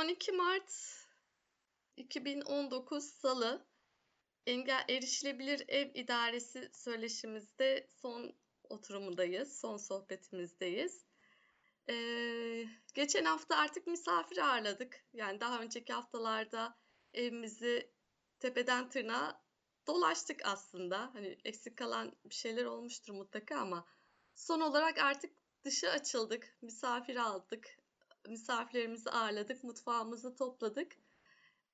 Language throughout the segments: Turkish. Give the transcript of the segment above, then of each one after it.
12 Mart 2019 Salı Engel Erişilebilir Ev İdaresi söyleşimizde son oturumundayız, son sohbetimizdeyiz. Ee, geçen hafta artık misafir ağırladık. Yani daha önceki haftalarda evimizi tepeden tırnağa dolaştık aslında. Hani eksik kalan bir şeyler olmuştur mutlaka ama son olarak artık dışa açıldık, misafir aldık, misafirlerimizi ağırladık, mutfağımızı topladık.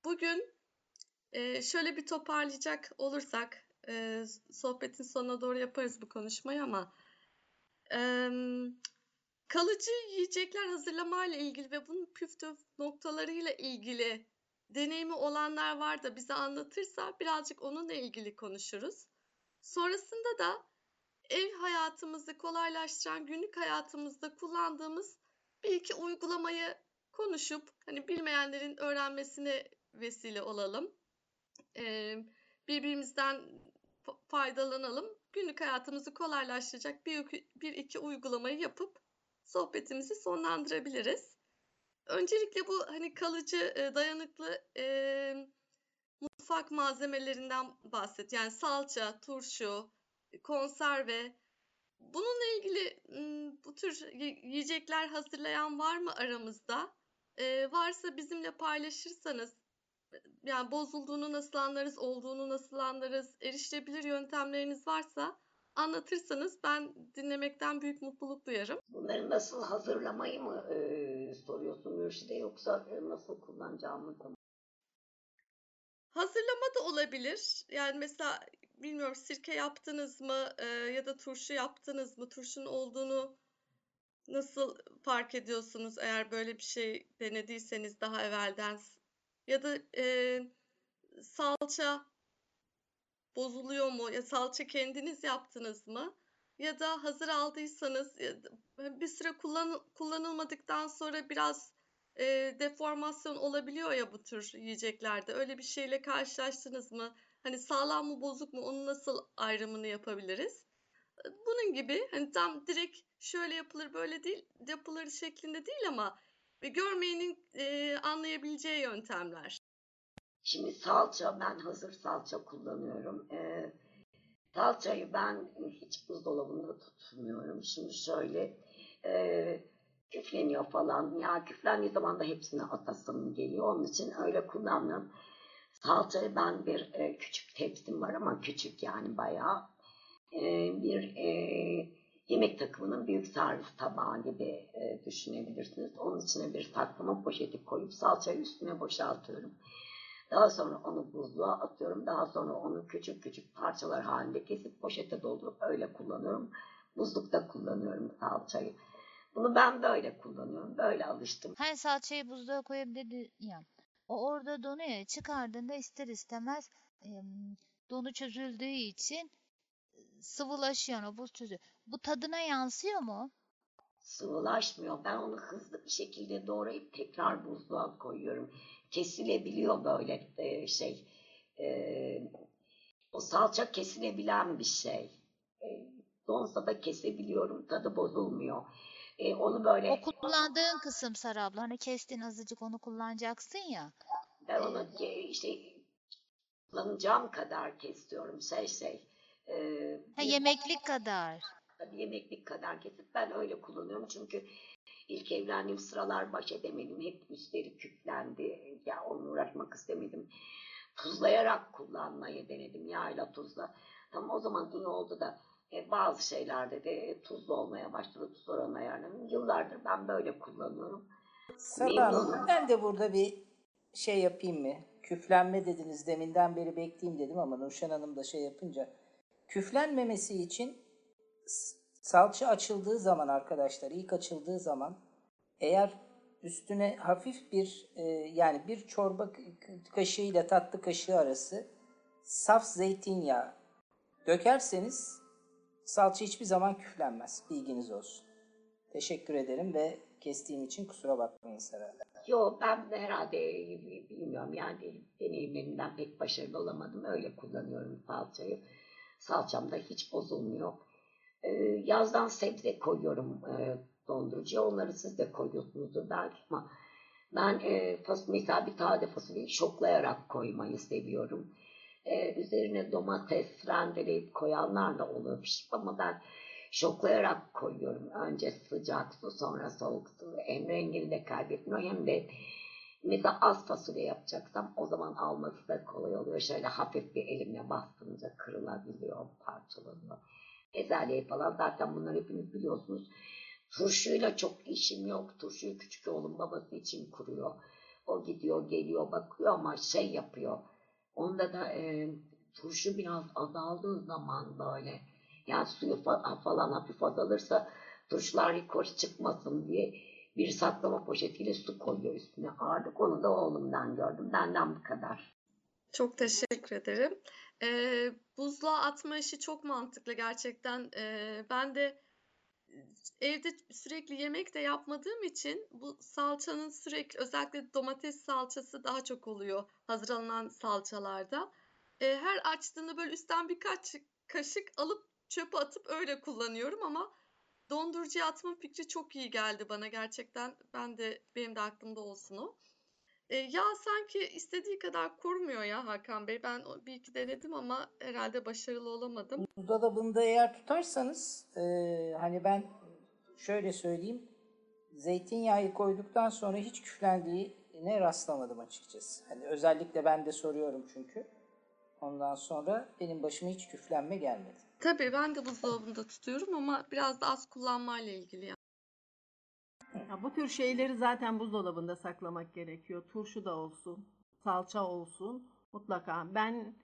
Bugün e, şöyle bir toparlayacak olursak, e, sohbetin sonuna doğru yaparız bu konuşmayı ama kalıcı yiyecekler hazırlamayla ilgili ve bunun püf noktalarıyla ilgili deneyimi olanlar var da bize anlatırsa birazcık onunla ilgili konuşuruz. Sonrasında da ev hayatımızı kolaylaştıran günlük hayatımızda kullandığımız bir iki uygulamayı konuşup hani bilmeyenlerin öğrenmesine vesile olalım. Ee, birbirimizden faydalanalım. Günlük hayatımızı kolaylaştıracak bir, bir iki uygulamayı yapıp sohbetimizi sonlandırabiliriz. Öncelikle bu hani kalıcı, dayanıklı e, mutfak malzemelerinden bahset. Yani salça, turşu, konserve. Bununla ilgili bu tür yiyecekler hazırlayan var mı aramızda? Ee, varsa bizimle paylaşırsanız yani bozulduğunu nasıl anlarız, olduğunu nasıl anlarız, erişilebilir yöntemleriniz varsa anlatırsanız ben dinlemekten büyük mutluluk duyarım. Bunları nasıl hazırlamayı mı e, soruyorsun Mürşide yoksa e, nasıl kullanacağımı mı? Hazırlama da olabilir. Yani mesela bilmiyorum sirke yaptınız mı e, ya da turşu yaptınız mı? Turşunun olduğunu nasıl fark ediyorsunuz eğer böyle bir şey denediyseniz daha evvelden? Ya da e, salça bozuluyor mu? Ya salça kendiniz yaptınız mı? Ya da hazır aldıysanız bir süre kullan, kullanılmadıktan sonra biraz e, deformasyon olabiliyor ya bu tür yiyeceklerde. Öyle bir şeyle karşılaştınız mı? Hani sağlam mı bozuk mu onu nasıl ayrımını yapabiliriz? Bunun gibi hani tam direkt şöyle yapılır böyle değil yapılır şeklinde değil ama görmeyenin e, anlayabileceği yöntemler. Şimdi salça ben hazır salça kullanıyorum. Ee, salçayı ben hiç buzdolabında tutmuyorum. Şimdi şöyle e, küfleniyor falan. Ya küflendiği zaman da hepsini atasım geliyor. Onun için öyle kullanmıyorum. Salçayı ben bir e, küçük tepsim var ama küçük yani bayağı e, bir e, yemek takımının büyük servis tabağı gibi e, düşünebilirsiniz. Onun içine bir saklama poşeti koyup salçayı üstüne boşaltıyorum. Daha sonra onu buzluğa atıyorum. Daha sonra onu küçük küçük parçalar halinde kesip poşete doldurup öyle kullanıyorum. Buzlukta kullanıyorum salçayı. Bunu ben böyle kullanıyorum. Böyle alıştım. Hani salçayı buzluğa koyabilir ya. O orada donuyor. Çıkardığında ister istemez donu çözüldüğü için sıvılaşıyor. O buz çözüyor. Bu tadına yansıyor mu? Sıvılaşmıyor. Ben onu hızlı bir şekilde doğrayıp tekrar buzluğa koyuyorum. Kesilebiliyor böyle şey. O salça kesilebilen bir şey. Donsa da kesebiliyorum. Tadı bozulmuyor. E, onu böyle... O kullandığın kısım Sara abla. Hani kestin azıcık onu kullanacaksın ya. Ben onu işte kullanacağım kadar kesiyorum. Şey şey. E, ha, yemeklik kadar. Tabii yemeklik kadar kesip ben öyle kullanıyorum. Çünkü ilk evlendiğim sıralar baş edemedim. Hep üstleri küflendi. Ya onunla uğraşmak istemedim. Tuzlayarak kullanmayı denedim. Yağla tuzla. Tamam o zaman iyi oldu da e, bazı şeylerde de tuzlu olmaya başladı. Tuz oranı ayarladım. Yıllardır ben böyle kullanıyorum. Sabah ben de burada bir şey yapayım mı? Küflenme dediniz deminden beri bekleyeyim dedim ama Nurşen Hanım da şey yapınca küflenmemesi için salça açıldığı zaman arkadaşlar ilk açıldığı zaman eğer üstüne hafif bir e, yani bir çorba kaşığı ile tatlı kaşığı arası saf zeytinyağı dökerseniz salça hiçbir zaman küflenmez. Bilginiz olsun. Teşekkür ederim ve kestiğim için kusura bakmayın Sera. Yo ben de herhalde bilmiyorum yani deneyimlerimden pek başarılı olamadım. Öyle kullanıyorum salçayı. Salçam da hiç bozulmuyor. Ee, yazdan sebze koyuyorum e, dondurucuya. Onları siz de koyuyorsunuzdur belki ama Ben e, mesela bir taze fasulyeyi şoklayarak koymayı seviyorum. E, üzerine domates rendeleyip koyanlar da olur ama ben şoklayarak koyuyorum. Önce sıcak su sonra soğuk su. Hem rengini de kaybetmiyor hem de mesela az fasulye yapacaksam o zaman alması da kolay oluyor. Şöyle hafif bir elimle bastırınca kırılabiliyor, parçalanıyor. Bezelye falan zaten bunları hepiniz biliyorsunuz. Turşuyla çok işim yok. Turşuyu küçük oğlum babası için kuruyor. O gidiyor geliyor bakıyor ama şey yapıyor. Onda da e, turşu biraz azaldığı zaman böyle yani suyu fa- falan hafif azalırsa turşular yukarı çıkmasın diye bir saklama poşetiyle su koyuyor üstüne. Artık onu da oğlumdan gördüm. Benden bu kadar. Çok teşekkür ederim. Ee, buzluğa atma işi çok mantıklı gerçekten. Ee, ben de evde sürekli yemek de yapmadığım için bu salçanın sürekli özellikle domates salçası daha çok oluyor hazırlanan salçalarda. Ee, her açtığında böyle üstten birkaç kaşık alıp çöpe atıp öyle kullanıyorum ama dondurucuya atma fikri çok iyi geldi bana gerçekten. Ben de benim de aklımda olsun o. E, yağ sanki istediği kadar kurmuyor ya Hakan Bey. Ben bir iki denedim ama herhalde başarılı olamadım. Buzdolabında eğer tutarsanız e, hani ben şöyle söyleyeyim zeytinyağı koyduktan sonra hiç küflendiğine rastlamadım açıkçası. Hani özellikle ben de soruyorum çünkü. Ondan sonra benim başıma hiç küflenme gelmedi. Tabii ben de buzdolabında tutuyorum ama biraz da az kullanmayla ilgili yani. Ya bu tür şeyleri zaten buzdolabında saklamak gerekiyor. Turşu da olsun, salça olsun mutlaka. Ben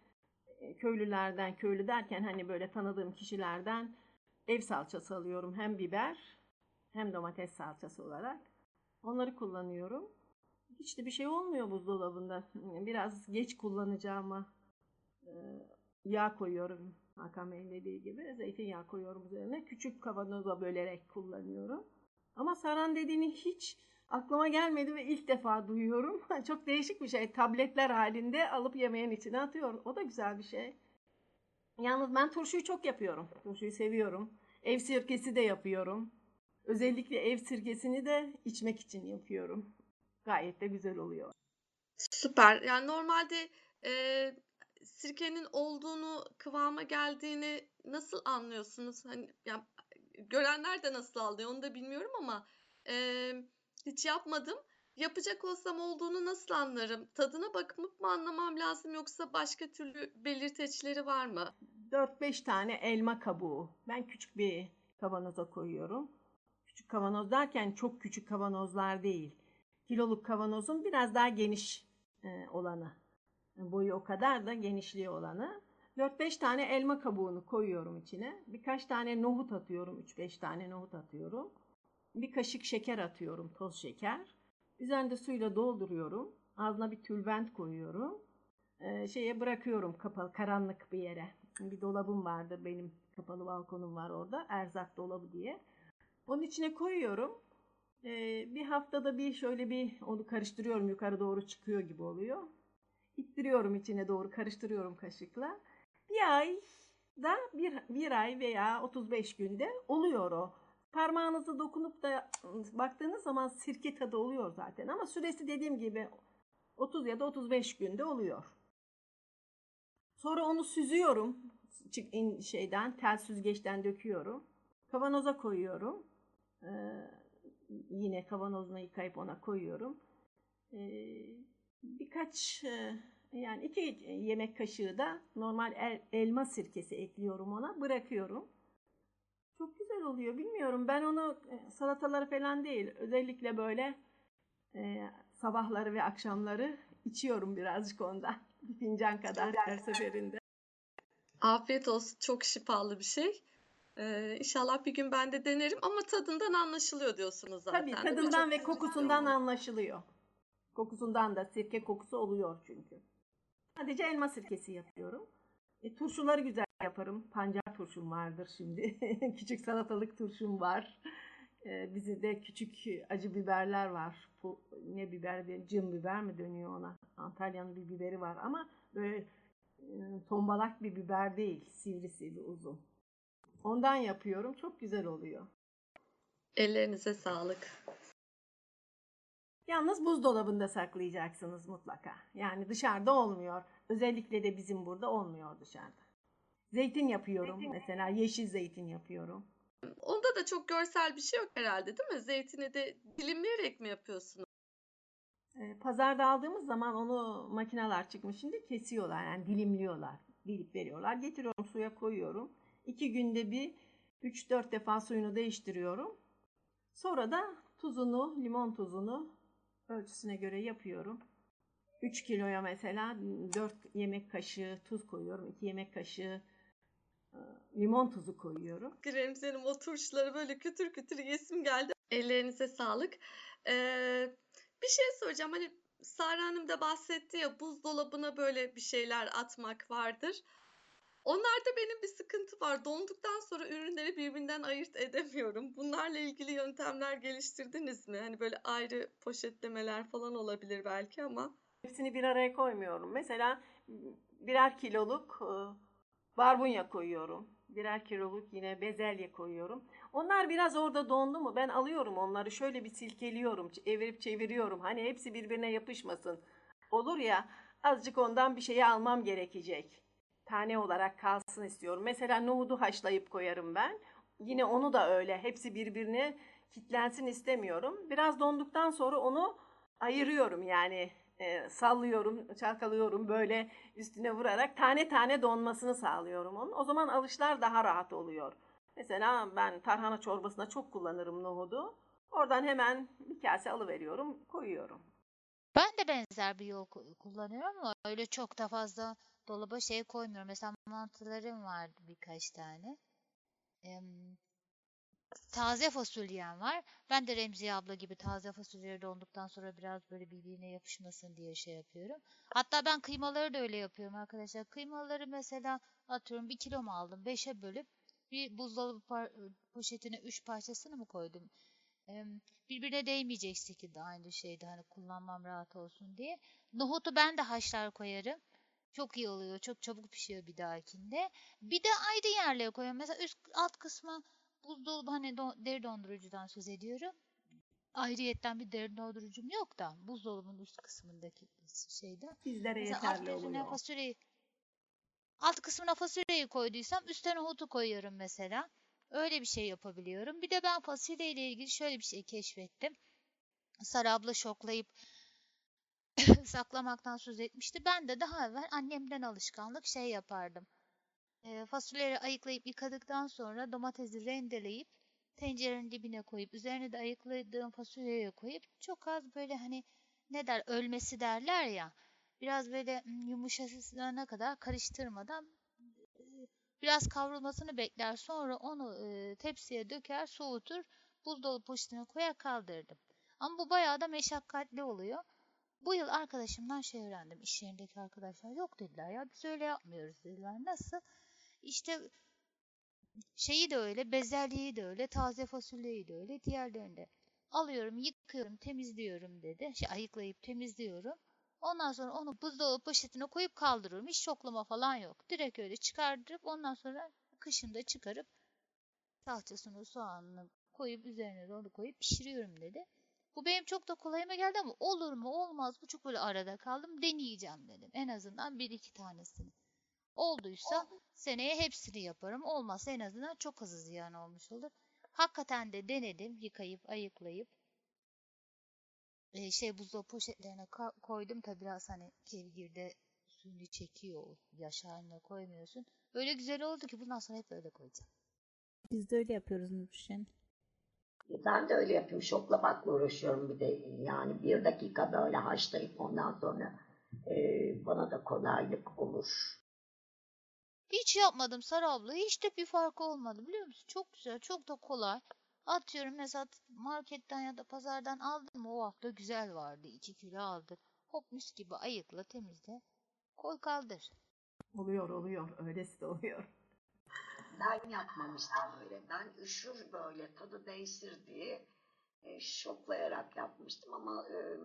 e, köylülerden, köylü derken hani böyle tanıdığım kişilerden ev salçası alıyorum. Hem biber hem domates salçası olarak. Onları kullanıyorum. Hiç de bir şey olmuyor buzdolabında. Biraz geç kullanacağıma e, yağ koyuyorum. Hakan Bey'in dediği gibi zeytinyağı koyuyorum üzerine. Küçük kavanoza bölerek kullanıyorum. Ama saran dediğini hiç aklıma gelmedi ve ilk defa duyuyorum. Çok değişik bir şey. Tabletler halinde alıp yemeğin içine atıyorum. O da güzel bir şey. Yalnız ben turşuyu çok yapıyorum. Turşuyu seviyorum. Ev sirkesi de yapıyorum. Özellikle ev sirkesini de içmek için yapıyorum. Gayet de güzel oluyor. Süper. Yani normalde e, sirkenin olduğunu, kıvama geldiğini nasıl anlıyorsunuz? Hani yani görenler de nasıl anlıyor onu da bilmiyorum ama e, hiç yapmadım. Yapacak olsam olduğunu nasıl anlarım? Tadına bakıp mı anlamam lazım yoksa başka türlü belirteçleri var mı? 4-5 tane elma kabuğu. Ben küçük bir kavanoza koyuyorum. Küçük kavanoz derken çok küçük kavanozlar değil. Kiloluk kavanozun biraz daha geniş olanı. Boyu o kadar da genişliği olanı. 4-5 tane elma kabuğunu koyuyorum içine. Birkaç tane nohut atıyorum. 3-5 tane nohut atıyorum. Bir kaşık şeker atıyorum. Toz şeker. Üzerinde suyla dolduruyorum. Ağzına bir tülbent koyuyorum. Ee, şeye bırakıyorum kapalı karanlık bir yere. Bir dolabım vardır benim kapalı balkonum var orada erzak dolabı diye. Onun içine koyuyorum. Ee, bir haftada bir şöyle bir onu karıştırıyorum yukarı doğru çıkıyor gibi oluyor. İttiriyorum içine doğru karıştırıyorum kaşıkla. Bir ay da bir, bir ay veya 35 günde oluyor o. Parmağınızı dokunup da baktığınız zaman sirke tadı oluyor zaten ama süresi dediğim gibi 30 ya da 35 günde oluyor. Sonra onu süzüyorum. Şeyden, tel süzgeçten döküyorum. Kavanoza koyuyorum. Ee, yine kavanozuna yıkayıp ona koyuyorum. Ee, birkaç e, yani iki yemek kaşığı da normal el- elma sirkesi ekliyorum ona. Bırakıyorum. Çok güzel oluyor. Bilmiyorum ben onu e, salataları falan değil. Özellikle böyle e, sabahları ve akşamları içiyorum birazcık ondan. Bir fincan kadar her seferinde. Afiyet olsun. Çok şifalı bir şey. Ee, inşallah bir gün ben de denerim ama tadından anlaşılıyor diyorsunuz zaten. Tabii tadından ve kokusundan anlaşılıyor. Kokusundan da sirke kokusu oluyor çünkü. Sadece elma sirkesi yapıyorum. E, turşuları güzel yaparım. Pancar turşum vardır şimdi. küçük salatalık turşum var. E, bizde küçük acı biberler var. Bu ne biber cın biber mi dönüyor ona? Antalya'nın bir biberi var ama böyle e, tombalak bir biber değil. Sivri sivri uzun. Ondan yapıyorum. Çok güzel oluyor. Ellerinize sağlık. Yalnız buzdolabında saklayacaksınız mutlaka. Yani dışarıda olmuyor. Özellikle de bizim burada olmuyor dışarıda. Zeytin yapıyorum mesela yeşil zeytin yapıyorum. Onda da çok görsel bir şey yok herhalde değil mi? Zeytini de dilimleyerek mi yapıyorsunuz? Ee, Pazarda aldığımız zaman onu makineler çıkmış şimdi kesiyorlar yani dilimliyorlar. Dilip veriyorlar. Getiriyorum suya koyuyorum. İki günde bir 3-4 defa suyunu değiştiriyorum. Sonra da tuzunu, limon tuzunu ölçüsüne göre yapıyorum. 3 kiloya mesela 4 yemek kaşığı tuz koyuyorum. 2 yemek kaşığı e, limon tuzu koyuyorum. Remzi'nin o turşuları böyle kütür kütür yesim geldi. Ellerinize sağlık. Ee, bir şey soracağım. Hani Sara Hanım da bahsetti ya buzdolabına böyle bir şeyler atmak vardır. Onlarda benim bir sıkıntı var. Donduktan sonra ürünleri birbirinden ayırt edemiyorum. Bunlarla ilgili yöntemler geliştirdiniz mi? Hani böyle ayrı poşetlemeler falan olabilir belki ama. Hepsini bir araya koymuyorum. Mesela birer kiloluk e, barbunya koyuyorum. Birer kiloluk yine bezelye koyuyorum. Onlar biraz orada dondu mu ben alıyorum onları şöyle bir silkeliyorum, evirip çeviriyorum. Hani hepsi birbirine yapışmasın. Olur ya azıcık ondan bir şeyi almam gerekecek. Tane olarak kalsın istiyorum. Mesela nohudu haşlayıp koyarım ben. Yine onu da öyle. Hepsi birbirine kitlensin istemiyorum. Biraz donduktan sonra onu ayırıyorum yani e, sallıyorum, çalkalıyorum böyle üstüne vurarak tane tane donmasını sağlıyorum onun. O zaman alışlar daha rahat oluyor. Mesela ben tarhana çorbasına çok kullanırım nohudu. Oradan hemen bir kase alıveriyorum, koyuyorum. Ben de benzer bir yol ku- kullanıyorum ama öyle çok da fazla dolaba şey koymuyorum. Mesela mantılarım vardı birkaç tane. Em, taze fasulyem var. Ben de Remziye abla gibi taze fasulyeleri donduktan sonra biraz böyle birbirine yapışmasın diye şey yapıyorum. Hatta ben kıymaları da öyle yapıyorum arkadaşlar. Kıymaları mesela atıyorum bir kilo mu aldım? Beşe bölüp bir buzdolabı par- poşetine üç parçasını mı koydum? Birbirine değmeyecek şekilde aynı şeyde hani kullanmam rahat olsun diye. Nohutu ben de haşlar koyarım. Çok iyi oluyor. Çok çabuk pişiyor bir dahakinde. Bir de ayrı yerlere koyuyorum. Mesela üst alt kısmı buzdolabı hani don- deri dondurucudan söz ediyorum. Ayrıyetten bir deri dondurucum yok da buzdolabının üst kısmındaki şeyde. Bizlere Mesela alt yeterli üstüne oluyor. fasulyeyi alt kısmına fasulyeyi koyduysam üstüne nohutu koyuyorum mesela. Öyle bir şey yapabiliyorum. Bir de ben fasulye ile ilgili şöyle bir şey keşfettim. Sara abla şoklayıp saklamaktan söz etmişti. Ben de daha evvel annemden alışkanlık şey yapardım. E, fasulyeleri ayıklayıp yıkadıktan sonra domatesi rendeleyip tencerenin dibine koyup üzerine de ayıkladığım fasulyeyi koyup çok az böyle hani ne der ölmesi derler ya biraz böyle yumuşasına kadar karıştırmadan biraz kavrulmasını bekler sonra onu e, tepsiye döker soğutur buzdolabı poşetine koyar kaldırdım. Ama bu bayağı da meşakkatli oluyor. Bu yıl arkadaşımdan şey öğrendim. İş yerindeki arkadaşlar yok dediler ya biz öyle yapmıyoruz dediler. Nasıl? İşte şeyi de öyle, bezelyeyi de öyle, taze fasulyeyi de öyle, diğerlerini de. Alıyorum, yıkıyorum, temizliyorum dedi. Şey, ayıklayıp temizliyorum. Ondan sonra onu buzdolabı poşetine koyup kaldırıyorum. Hiç şoklama falan yok. Direkt öyle çıkardırıp ondan sonra kışında çıkarıp salçasını, soğanını koyup üzerine onu koyup pişiriyorum dedi. Bu benim çok da kolayıma geldi ama olur mu olmaz mı çok böyle arada kaldım. Deneyeceğim dedim. En azından bir iki tanesini. Olduysa seneye hepsini yaparım. Olmazsa en azından çok azı ziyan olmuş olur. Hakikaten de denedim yıkayıp ayıklayıp e, şey buzdolabı poşetlerine koydum tabi biraz hani kevgirde suyunu çekiyor yaş haline koymuyorsun. Öyle güzel oldu ki bundan sonra hep öyle koyacağım. Biz de öyle yapıyoruz Nurşen. Ben de öyle yapıyorum. Şoklamakla uğraşıyorum bir de. Yani bir dakika böyle haşlayıp ondan sonra e, bana da kolaylık olur. Hiç yapmadım Sara abla. Hiç de bir farkı olmadı biliyor musun? Çok güzel, çok da kolay. Atıyorum mesela marketten ya da pazardan aldım o hafta güzel vardı. 2 kilo aldım. Hop mis gibi ayıkla, temizle. Koy kaldır. Oluyor oluyor. Öylesi de oluyor. Ben yapmamıştım öyle. Ben üşür böyle tadı değişir diye e, şoklayarak yapmıştım ama e,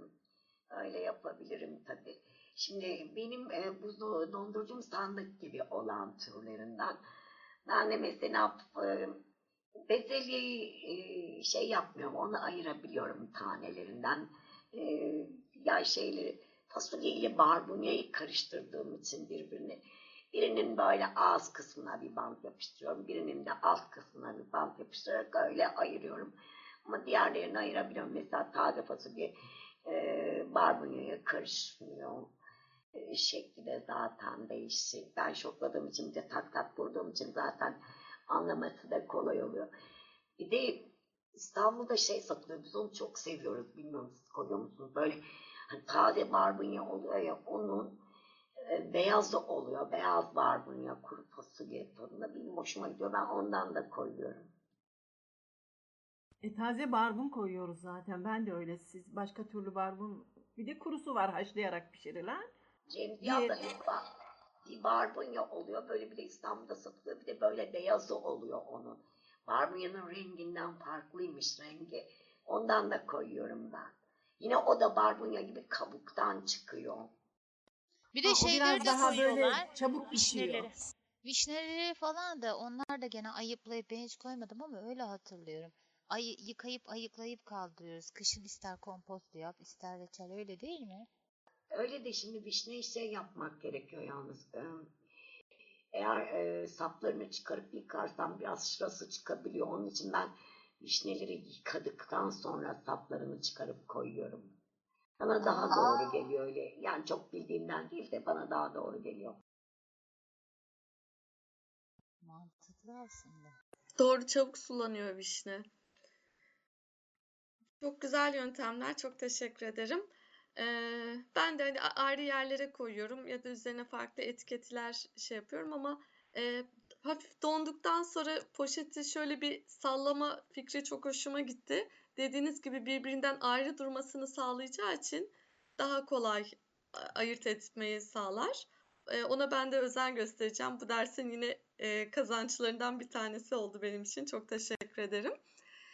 öyle yapabilirim tabii. Şimdi benim e, buzlu dondurucum sandık gibi olan türlerinden. Ben de mesela e, bezelyeyi e, şey yapmıyorum, onu ayırabiliyorum tanelerinden. e, ya şeyleri fasulye ile barbunyayı karıştırdığım için birbirine birinin böyle ağız kısmına bir bant yapıştırıyorum. Birinin de alt kısmına bir bant yapıştırarak öyle ayırıyorum. Ama diğerlerini ayırabiliyorum. Mesela taze fasulye e, barbunyaya karışmıyor. E, şekli de zaten değişik. Ben şokladığım için de tak tak vurduğum için zaten anlaması da kolay oluyor. Bir de İstanbul'da şey satılıyor. Biz onu çok seviyoruz. Bilmiyorum siz koyuyor musunuz? Böyle hani taze barbunya oluyor ya onun e, beyazı oluyor. Beyaz barbunya kuru fasulye tadında. Benim hoşuma gidiyor. Ben ondan da koyuyorum. E, taze barbun koyuyoruz zaten. Ben de öyle. Siz başka türlü barbun. Bir de kurusu var haşlayarak pişirilen. Diğer- abla bir, bir barbunya oluyor. Böyle bir de İstanbul'da satılıyor. Bir de böyle beyazı oluyor onun. Barbunyanın renginden farklıymış rengi. Ondan da koyuyorum ben. Yine o da barbunya gibi kabuktan çıkıyor. Bir de Ha, şeyleri de koyuyorlar. çabuk pişiyor. Vişneleri. Vişneleri falan da onlar da gene ayıplayıp ben hiç koymadım ama öyle hatırlıyorum. Ay, yıkayıp ayıklayıp kaldırıyoruz. Kışın ister kompost yap, ister reçel öyle değil mi? Öyle de şimdi vişne şey yapmak gerekiyor yalnız. Ee, Eğer e, saplarını çıkarıp yıkarsam biraz şırası çıkabiliyor. Onun için ben vişneleri yıkadıktan sonra saplarını çıkarıp koyuyorum. Bana daha doğru geliyor öyle. Yani çok bildiğimden değil de bana daha doğru geliyor. Mantıklı aslında. Doğru çabuk sulanıyor vişne. Çok güzel yöntemler. Çok teşekkür ederim. Ee, ben de hani ayrı yerlere koyuyorum ya da üzerine farklı etiketler şey yapıyorum ama e, hafif donduktan sonra poşeti şöyle bir sallama fikri çok hoşuma gitti. Dediğiniz gibi birbirinden ayrı durmasını sağlayacağı için daha kolay ayırt etmeyi sağlar. Ee, ona ben de özen göstereceğim. Bu dersin yine e, kazançlarından bir tanesi oldu benim için. Çok teşekkür ederim.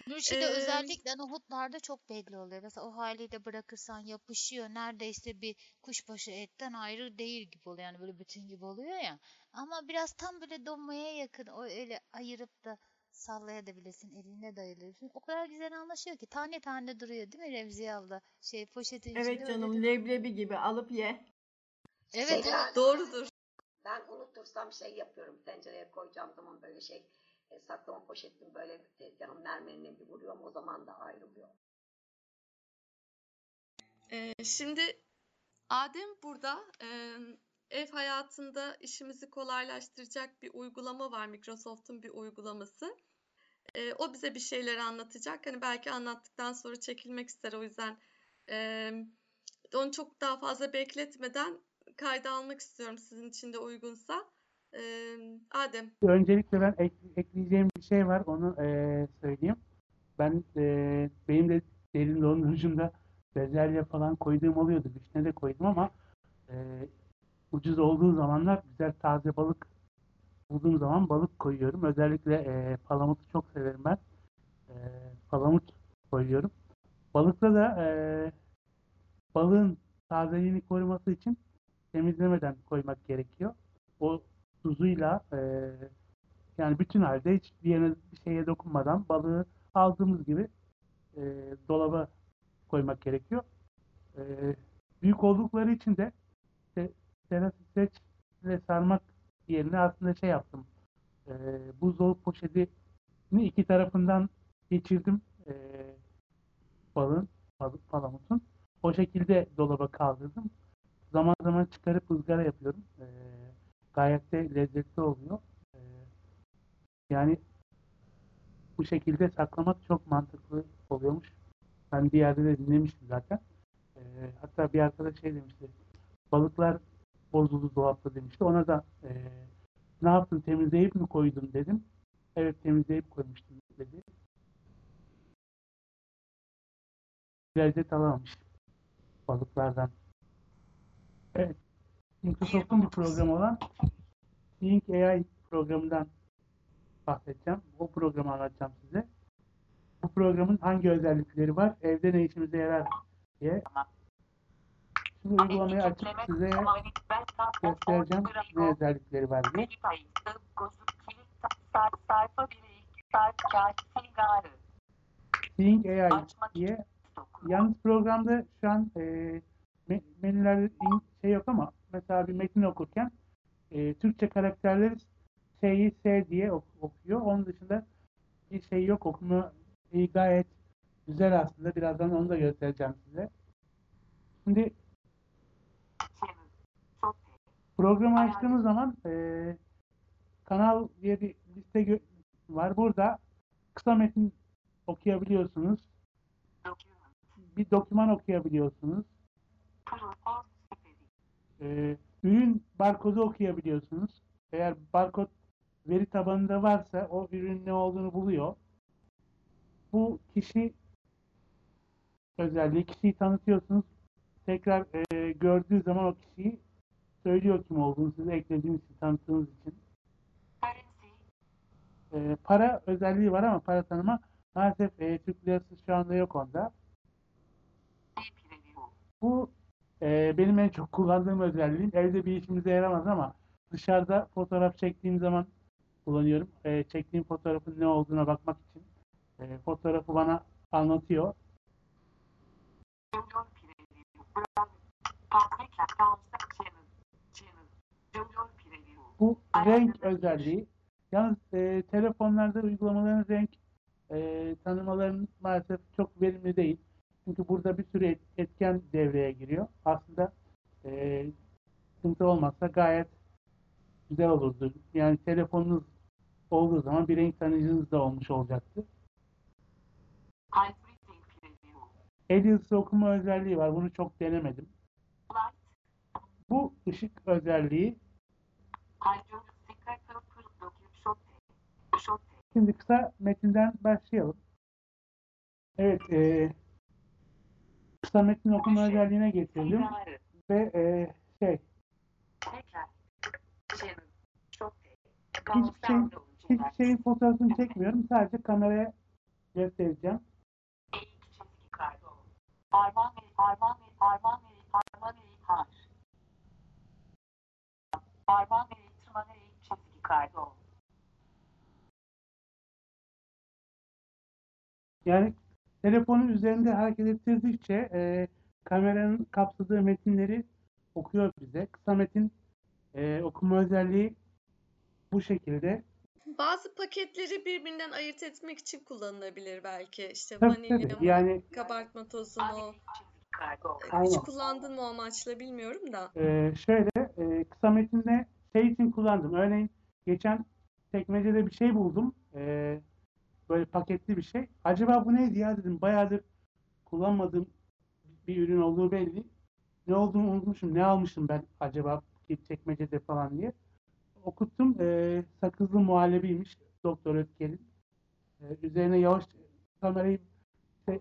Nurşin'de Ee, özellikle nohutlarda çok belli oluyor. Mesela o haliyle bırakırsan yapışıyor. Neredeyse bir kuşbaşı etten ayrı değil gibi oluyor. Yani böyle bütün gibi oluyor ya. Ama biraz tam böyle donmaya yakın. O öyle ayırıp da sallayabilirsin. Eline dayayabilirsin. O kadar güzel anlaşıyor ki. Tane tane duruyor değil mi Remziye abla? Şey poşetin içinde Evet canım de- leblebi gibi alıp ye. Evet Şey, evet. ben- Doğrudur. Ben unutursam şey yapıyorum. Tencereye koyacağım zaman böyle şey e, saklama poşetini böyle tezgahın mermerine bir vuruyorum. O zaman da ayrılıyor. Ee, şimdi Adem burada e, ev hayatında işimizi kolaylaştıracak bir uygulama var. Microsoft'un bir uygulaması. Ee, o bize bir şeyler anlatacak. Hani belki anlattıktan sonra çekilmek ister. O yüzden e, onu çok daha fazla bekletmeden kayda almak istiyorum sizin için de uygunsa. Ee, Adem. Öncelikle ben ek- ekleyeceğim bir şey var, onu eee, söyleyeyim. Ben eee, benim de derin dondurucumda bezelye falan koyduğum oluyordu. Vişne de koydum ama eee, ucuz olduğu zamanlar güzel taze balık bulduğum zaman balık koyuyorum. Özellikle eee palamutu çok severim ben. Eee, palamut koyuyorum. Balıkta da eee, balığın tazeliğini koruması için temizlemeden koymak gerekiyor. O tuzuyla eee, yani bütün halde hiç bir yerine bir şeye dokunmadan balığı aldığımız gibi eee, dolaba koymak gerekiyor. Eee, büyük oldukları için de terasisteç ile sarmak yerine aslında şey yaptım. Eee buzdolabı poşetini iki tarafından geçirdim eee balığın, balık palamutun. O şekilde dolaba kaldırdım. Zaman zaman çıkarıp ızgara yapıyorum. Eee, gayet de lezzetli oluyor. Eee, yani bu şekilde saklamak çok mantıklı oluyormuş. Ben bir yerde de dinlemiştim zaten. Eee, hatta bir arkadaş şey demişti. Balıklar bozuldu dolapta demişti. Ona da eee, ne yaptın temizleyip mi koydun dedim. Evet temizleyip koymuştum dedi. Lezzet alamamış balıklardan. Evet. Microsoft'un bir programı olan Think AI programından bahsedeceğim. O programı anlatacağım size. Bu programın hangi özellikleri var? Evde ne işimize yarar diye. Şimdi uygulamayı açıp size göstereceğim ne özellikleri var diye. Think AI diye Yalnız programda şu an e, me- menülerde şey yok ama mesela bir metin okurken e, Türkçe karakterleri S'yi S diye ok- okuyor. Onun dışında bir şey yok. Okuma gayet güzel aslında. Birazdan onu da göstereceğim size. Şimdi programı açtığımız zaman e, kanal diye bir liste var. Burada kısa metin okuyabiliyorsunuz. Bir doküman okuyabiliyorsunuz. Ee, ürün barkodu okuyabiliyorsunuz. Eğer barkod veri tabanında varsa o ürün ne olduğunu buluyor. Bu kişi özelliği kişiyi tanıtıyorsunuz. Tekrar e, gördüğü zaman o kişiyi söylüyor kim olduğunu size eklediğiniz için tanıttığınız için. E, para özelliği var ama para tanıma maalesef e, Türk lirası şu anda yok onda. Bu e, benim en çok kullandığım özelliğim. Evde bir işimize yaramaz ama dışarıda fotoğraf çektiğim zaman kullanıyorum. E, çektiğim fotoğrafın ne olduğuna bakmak için. E, fotoğrafı bana anlatıyor. Bu renk özelliği. Yalnız e, telefonlarda uygulamaların renk e, tanımaların maalesef çok verimli değil. Çünkü burada bir sürü et- etken devreye giriyor. Aslında e, sıkıntı olmazsa gayet güzel olurdu. Yani telefonunuz olduğu zaman bir renk tanıyıcınız da olmuş olacaktı. El yazısı okuma özelliği var. Bunu çok denemedim. Bu ışık özelliği Şimdi kısa metinden başlayalım. Evet, e, kısa metin okuma özelliğine getirdim ve e, şey, hiçbir şey, hiçbir şeyin fotoğrafını çekmiyorum. Sadece kameraya göstereceğim. Yani telefonun üzerinde hareket ettirdikçe e, kameranın kapsadığı metinleri okuyor bize. Kısa metin e, okuma özelliği bu şekilde. Bazı paketleri birbirinden ayırt etmek için kullanılabilir belki. İşte Tabii vanilya tabii. mı, Yani kabartma tozu mu? Aynen. Hiç kullandın mı o amaçla bilmiyorum da. Ee, şöyle e, kısa metinde şey için kullandım. Örneğin geçen çekmecede bir şey buldum. Ee, böyle paketli bir şey. Acaba bu neydi ya dedim. Bayağıdır kullanmadığım bir ürün olduğu belli. Ne olduğunu unutmuşum. Ne almışım ben acaba çekmecede falan diye. Okuttum. Ee, sakızlı muhallebiymiş. Doktor Ötker'in. Ee, üzerine yavaş kamerayı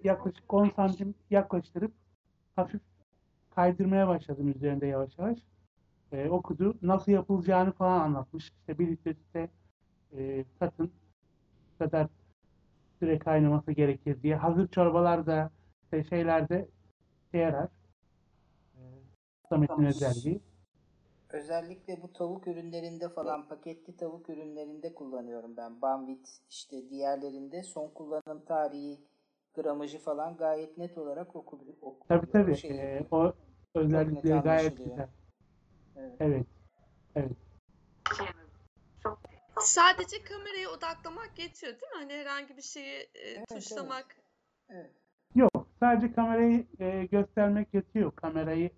yaklaşık 10 santim yaklaştırıp hafif kaydırmaya başladım üzerinde yavaş yavaş. Ee, okudu. Nasıl yapılacağını falan anlatmış. İşte bir litre sütte e, katın bu kadar süre kaynaması gerekir diye. Hazır çorbalarda işte şeylerde şey yarar. Samet'in özelliği. Özellikle bu tavuk ürünlerinde falan paketli tavuk ürünlerinde kullanıyorum ben. Banvit işte diğerlerinde son kullanım tarihi, gramajı falan gayet net olarak okuluyor. okuluyor. Tabii tabii. Şey, Ee, o özellikleri gayet güzel. Evet. Evet. Evet. Sadece kameraya odaklamak yetiyor değil mi? Hani herhangi bir şeyi e, evet. tuşlamak. evet. Yok. Sadece kamerayı e, göstermek yetiyor. Kamerayı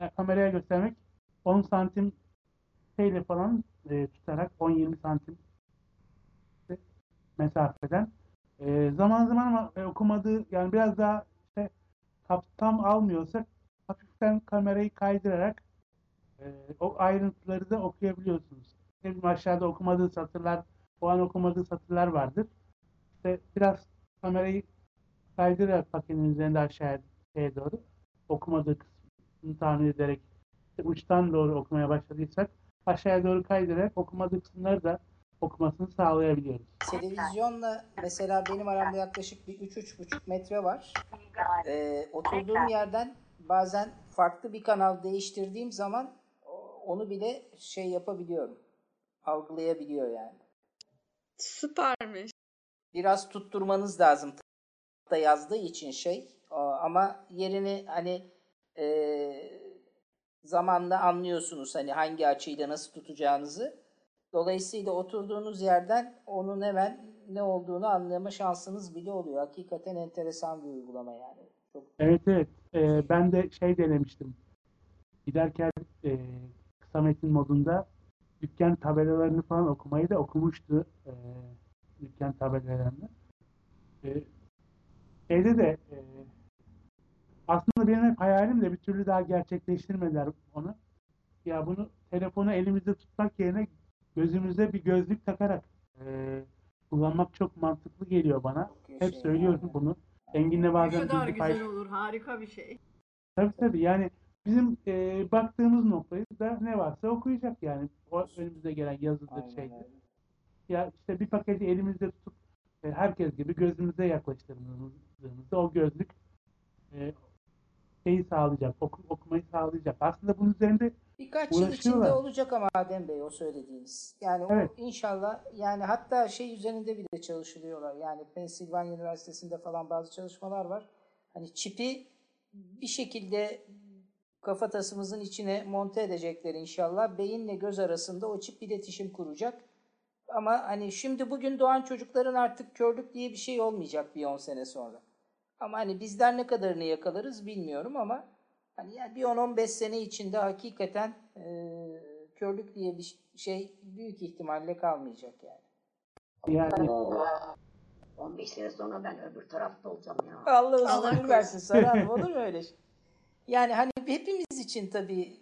e, kameraya göstermek 10 santim şeyle falan e, tutarak 10-20 santim mesafeden. E, zaman zaman ama e, okumadığı yani biraz daha işte tam almıyorsak hafiften kamerayı kaydırarak o ayrıntıları da okuyabiliyorsunuz. Bileyim aşağıda okumadığı satırlar, o an okumadığı satırlar vardır. İşte biraz kamerayı kaydırarak paketin üzerinde aşağıya şeye doğru okumadığı kısmını tahmin ederek işte uçtan doğru okumaya başladıysak aşağıya doğru kaydırarak okumadığı kısımları da okumasını sağlayabiliyoruz. Televizyonla mesela benim aramda yaklaşık bir 3-3,5 metre var. Ee, oturduğum yerden bazen farklı bir kanal değiştirdiğim zaman onu bile şey yapabiliyorum. Algılayabiliyor yani. Süpermiş. Biraz tutturmanız lazım. Da yazdığı için şey ama yerini hani e, zamanla anlıyorsunuz hani hangi açıyla nasıl tutacağınızı. Dolayısıyla oturduğunuz yerden onun hemen ne olduğunu anlama şansınız bile oluyor. Hakikaten enteresan bir uygulama yani. Çok Evet evet. Ee, ben de şey denemiştim. Giderken e, kısa metin modunda dükkan tabelalarını falan okumayı da okumuştu. E, dükkan tabelalarını. E, şeyde de e, aslında benim hep hayalim de bir türlü daha gerçekleştirmediler onu. Ya bunu telefonu elimizde tutmak yerine gözümüze bir gözlük takarak e, kullanmak çok mantıklı geliyor bana. Hep şey söylüyorum yani. bunu. Engin'le Ne bazen kadar bilgi güzel paylaş- olur. Harika bir şey. Tabii tabii yani bizim e, baktığımız noktayı da ne varsa okuyacak yani. O önümüze gelen yazıdır Aynen şeydir. öyle. Ya işte bir paketi elimizde tutup e, herkes gibi gözümüze yaklaştırdığımızda o gözlük e, şeyi sağlayacak, oku- okumayı sağlayacak. Aslında bunun üzerinde Birkaç yıl içinde olacak ama Adem Bey o söylediğiniz. Yani Evet. o inşallah yani hatta şey üzerinde bile çalışılıyorlar. Yani Pennsylvania Üniversitesi'nde falan bazı çalışmalar var. Hani çipi bir şekilde kafatasımızın içine monte edecekler inşallah. Beyinle göz arasında o çip iletişim kuracak. Ama hani şimdi bugün doğan çocukların artık körlük diye bir şey olmayacak bir 10 sene sonra. Ama hani bizler ne kadarını yakalarız bilmiyorum ama hani yani bir 10-15 sene içinde hakikaten eee, körlük diye bir şey büyük ihtimalle kalmayacak yani. yani Allah. 15 sene sonra ben öbür tarafta olacağım ya. Allah uzun ömür versin Sara Hanım olur mu öyle şey? Yani hani hepimiz için tabii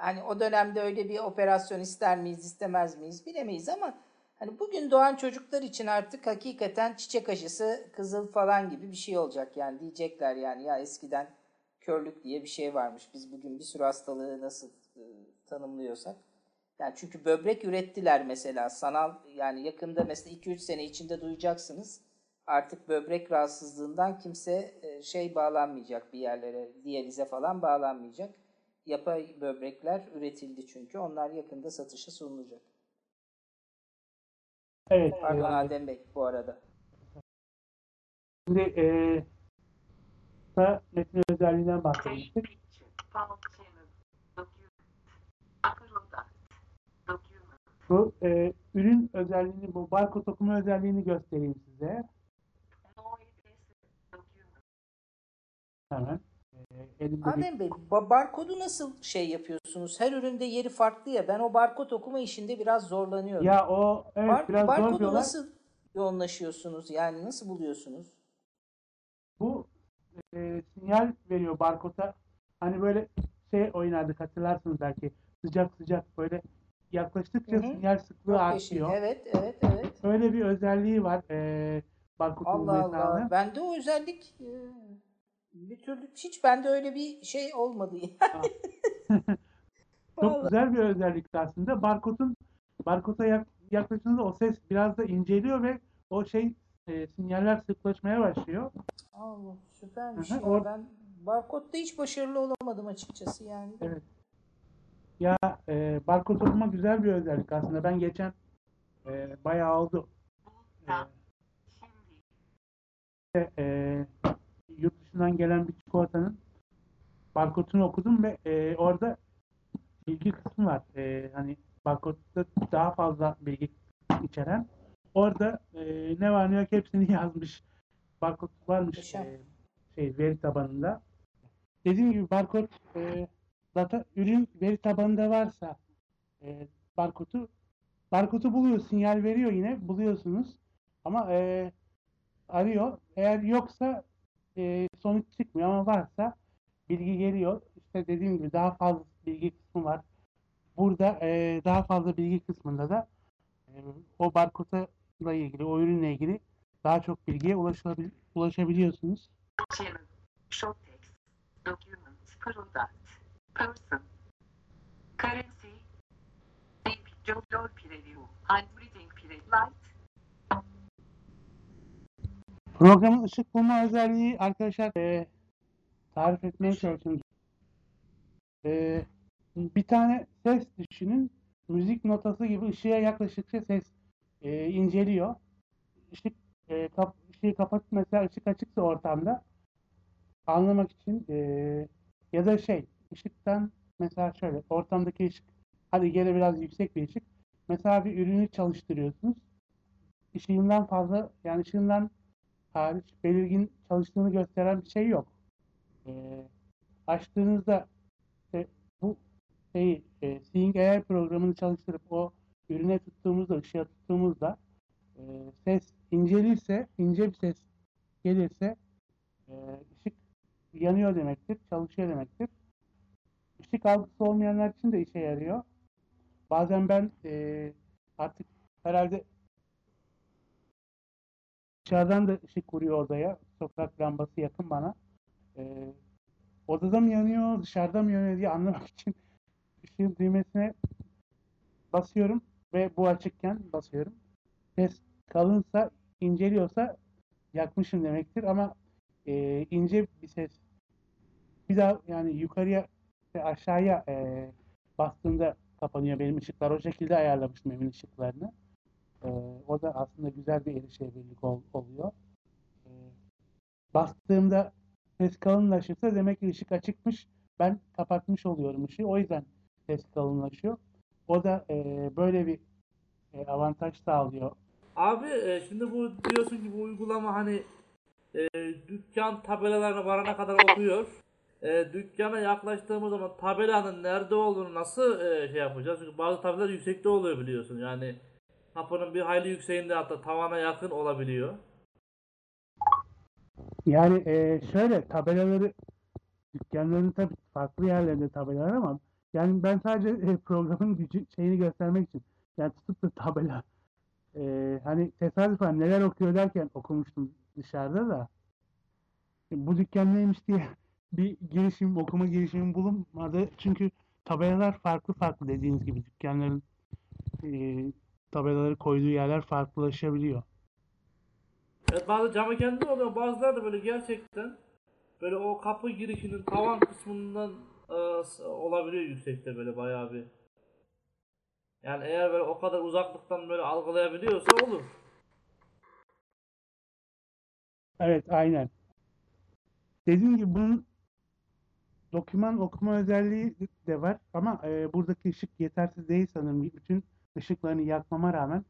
hani o dönemde öyle bir operasyon ister miyiz istemez miyiz bilemeyiz ama hani bugün doğan çocuklar için artık hakikaten çiçek aşısı kızıl falan gibi bir şey olacak yani diyecekler yani ya eskiden körlük diye bir şey varmış biz bugün bir sürü hastalığı nasıl e, tanımlıyorsak. Yani çünkü böbrek ürettiler mesela sanal yani yakında mesela 2-3 sene içinde duyacaksınız artık böbrek rahatsızlığından kimse e, şey bağlanmayacak bir yerlere, diyalize falan bağlanmayacak. Yapay böbrekler üretildi çünkü. Onlar yakında satışa sunulacak. evet Pardon e, Adem Bey bu arada. şimdi e, kısa metin özelliğinden bahsetmiştik. Bu e, ürün özelliğini, bu barkod okuma özelliğini göstereyim size. Hemen. E, elimde bir Adem Bey ba- barkodu nasıl şey yapıyorsunuz? Her üründe yeri farklı ya. Ben o barkod okuma işinde biraz zorlanıyorum. Ya o evet Bar- biraz zor barkodu diyorlar. nasıl yoğunlaşıyorsunuz? Yani nasıl buluyorsunuz? Bu e, sinyal veriyor barkoda. Hani böyle şey oynardık hatırlarsınız belki. Sıcak sıcak böyle yaklaştıkça Hı hı. sinyal sıklığı Çok artıyor. Evet, evet, evet. Öyle bir özelliği var. E, barkod Allah Allah. Bende o özellik e, bir türlü hiç bende öyle bir şey olmadı. Çok Vallahi. güzel bir özellik aslında. Barkodun barkoda yak, yaklaştığınızda o ses biraz da inceliyor ve o şey e, sinyaller sıklaşmaya başlıyor. Allah süpermiş Hı hı, ya. or- Ben barkodda hiç başarılı olamadım açıkçası yani. Evet. Ya e, barkod okuma güzel bir özellik aslında. Ben geçen e, bayağı oldu. E, e, yurt dışından gelen bir çikolatanın barkodunu okudum ve e, orada bilgi kısmı var. E, hani barkodda daha fazla bilgi içeren. Orada e, ne var ne yok hepsini yazmış. Barkod varmış e, şey veri tabanında. Dediğim gibi barkod e, data ürün veri tabanında varsa e, barkodu barkodu buluyor, sinyal veriyor yine buluyorsunuz. Ama e, arıyor. Eğer yoksa e, sonuç çıkmıyor ama varsa bilgi geliyor. İşte dediğim gibi daha fazla bilgi kısmı var. Burada e, daha fazla bilgi kısmında da e, o barkodla ilgili, o ürünle ilgili daha çok bilgiye ulaşabil ulaşabiliyorsunuz. Currency, job, preview, hybriding preview, light, Programın ışık bulma özelliği arkadaşlar e, tarif etmeye çalışıyorum. E, bir tane ses düşünün. Müzik notası gibi ışığa yaklaştıkça ses e, inceliyor. Işık e, kap, ışığı kapatıp mesela ışık açıksa ortamda anlamak için eee, ya da şey ışıktan mesela şöyle ortamdaki ışık hadi gene biraz yüksek bir ışık. Mesela bir ürünü çalıştırıyorsunuz. Işığından fazla yani ışığından hariç belirgin çalıştığını gösteren bir şey yok. Eee, açtığınızda işte bu şeyi e, Seeing AI programını çalıştırıp o ürüne tuttuğumuzda, ışığa tuttuğumuzda e, ses incelirse, ince bir ses gelirse e, ışık yanıyor demektir, çalışıyor demektir. Işık algısı olmayanlar için de işe yarıyor. Bazen ben e, artık herhalde dışarıdan da ışık vuruyor odaya. Sokak lambası yakın bana. E, odada mı yanıyor, dışarıda mı yanıyor diye anlamak için ışığın düğmesine basıyorum ve bu açıkken basıyorum. Ses kalınsa, inceliyorsa yakmışım demektir ama e, ince bir ses bir daha yani yukarıya ve aşağıya e, bastığında kapanıyor benim ışıklar. O şekilde ayarlamıştım evin ışıklarını. E, o da aslında güzel bir erişebilirlik ol- oluyor. E, bastığımda ses kalınlaşırsa demek ki ışık açıkmış. Ben kapatmış oluyorum ışığı. O yüzden ses kalınlaşıyor. O da e, böyle bir e, avantaj sağlıyor. Abi e, şimdi bu diyorsun ki bu uygulama hani e, dükkan tabelalarını varana kadar okuyor. E, dükkana yaklaştığımız zaman tabelanın nerede olduğunu nasıl e, şey yapacağız? Çünkü bazı tabelalar yüksekte oluyor biliyorsun. Yani kapının bir hayli yükseğinde hatta tavana yakın olabiliyor. Yani e, şöyle tabelaları dükkanların tabii farklı yerlerinde tabelalar ama yani ben sadece e, programın gücü şeyini göstermek için yani tutup da tabela e, hani tesadüfen neler okuyor derken okumuştum dışarıda da E, bu dükkan neymiş diye bir girişim okuma girişimim bulunmadı çünkü tabelalar farklı farklı dediğiniz gibi dükkanların e, tabelaları koyduğu yerler farklılaşabiliyor. Evet bazı cam kendi oluyor bazıları da böyle gerçekten böyle o kapı girişinin tavan kısmından e, olabiliyor yüksekte böyle bayağı bir. Yani eğer böyle o kadar uzaklıktan böyle algılayabiliyorsa olur. Evet, aynen. Dediğim gibi bunun doküman okuma özelliği de var ama e, buradaki ışık yetersiz değil sanırım. Bütün ışıklarını yakmama rağmen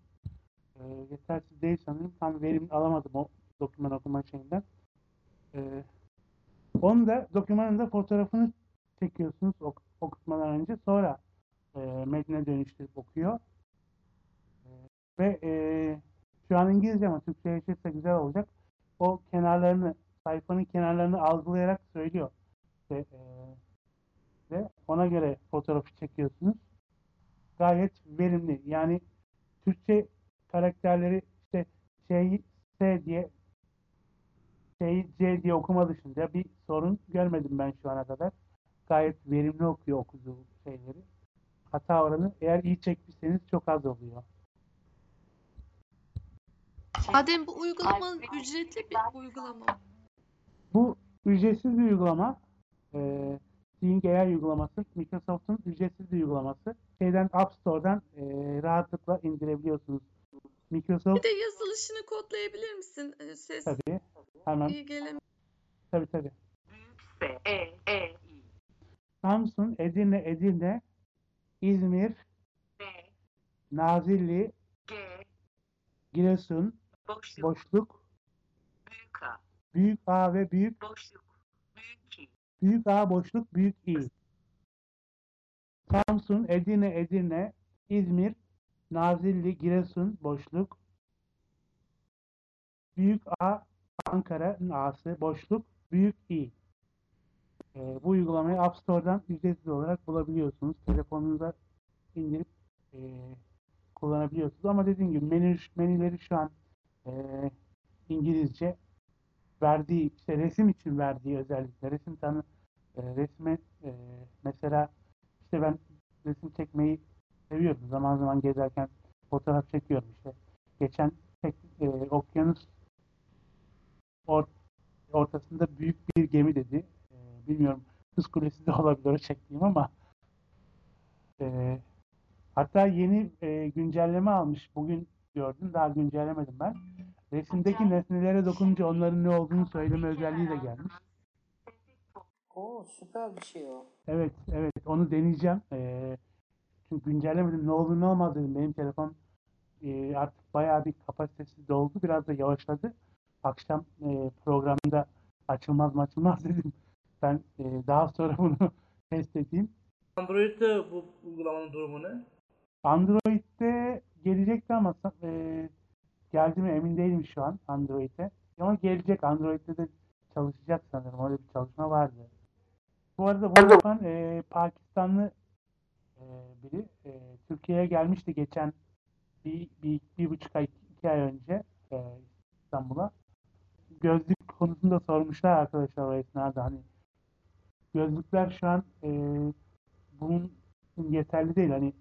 e, yetersiz değil sanırım. Tam verim alamadım o doküman okuma şeyinden. E, onu da dokümanın da fotoğrafını çekiyorsunuz ok- okutmadan önce. Sonra e, metne dönüştürüp okuyor. E, ve e, şu an İngilizce ama Türkçeleşirse güzel olacak o kenarlarını, sayfanın kenarlarını algılayarak söylüyor. Ve, e, ve ona göre fotoğrafı çekiyorsunuz. Gayet verimli. Yani Türkçe karakterleri işte şey S diye şey C diye okuma dışında bir sorun görmedim ben şu ana kadar. Gayet verimli okuyor okuduğu şeyleri. Hata oranı eğer iyi çekmişseniz çok az oluyor. Adem bu uygulamanın ücretli bir uygulama. mı? Bu ücretsiz bir uygulama. Ee, Seeing AI uygulaması. Microsoft'un ücretsiz bir uygulaması. Şeyden App Store'dan ee, rahatlıkla indirebiliyorsunuz. Microsoft Bir de yazılışını kodlayabilir misin? Ee, Ses tabii. Hemen iyi gelemiyor. tabii tabii. Büyük S, E, E, I, Samsun, Edirne, Edirne, İzmir, N, Nazilli, G, Giresun, boşluk, boşluk, büyük A, büyük A ve büyük boşluk, büyük A boşluk büyük İ. Samsun, Edirne, Edirne, İzmir, Nazilli, Giresun boşluk. Büyük A Ankara'nın A'sı boşluk büyük İ. Ee, bu uygulamayı App Store'dan ücretsiz olarak bulabiliyorsunuz. Telefonunuza indirip e, kullanabiliyorsunuz. Ama dediğim gibi menü, menüleri şu an e, İngilizce verdiği işte resim için verdiği özellikle resim tanı e, resme e, mesela işte ben resim çekmeyi seviyorum. Zaman zaman gezerken fotoğraf çekiyorum işte. Geçen tek, e, okyanus or- ortasında büyük bir gemi dedi. E, bilmiyorum Kız Kulesi de olabilir çektiğim ama e, hatta yeni e, güncelleme almış. Bugün gördüm. Daha güncellemedim ben. Resimdeki nesnelere dokununca onların ne olduğunu söyleme özelliği de gelmiş. Oo süper bir şey o. Evet, evet onu deneyeceğim. Ee, çünkü güncellemedim. Ne olur ne olmaz dedim. Benim telefon e, artık bayağı bir kapasitesi doldu. Biraz da yavaşladı. Akşam e, programda açılmaz mı açılmaz dedim. Ben e, daha sonra bunu test edeyim. Android'de bu uygulamanın durumu ne? Android'de gelecekti ama e, geldi mi emin değilim şu an Android'e. Ama gelecek. Android'de de çalışacak sanırım. Öyle bir çalışma vardı. Bu arada bunu yapan e, Pakistanlı e, biri e, Türkiye'ye gelmişti geçen bir, bir, bir buçuk ay, iki ay önce e, İstanbul'a. Gözlük konusunda sormuşlar arkadaşlar o esnada hani gözlükler şu an e, bunun yeterli değil. Hani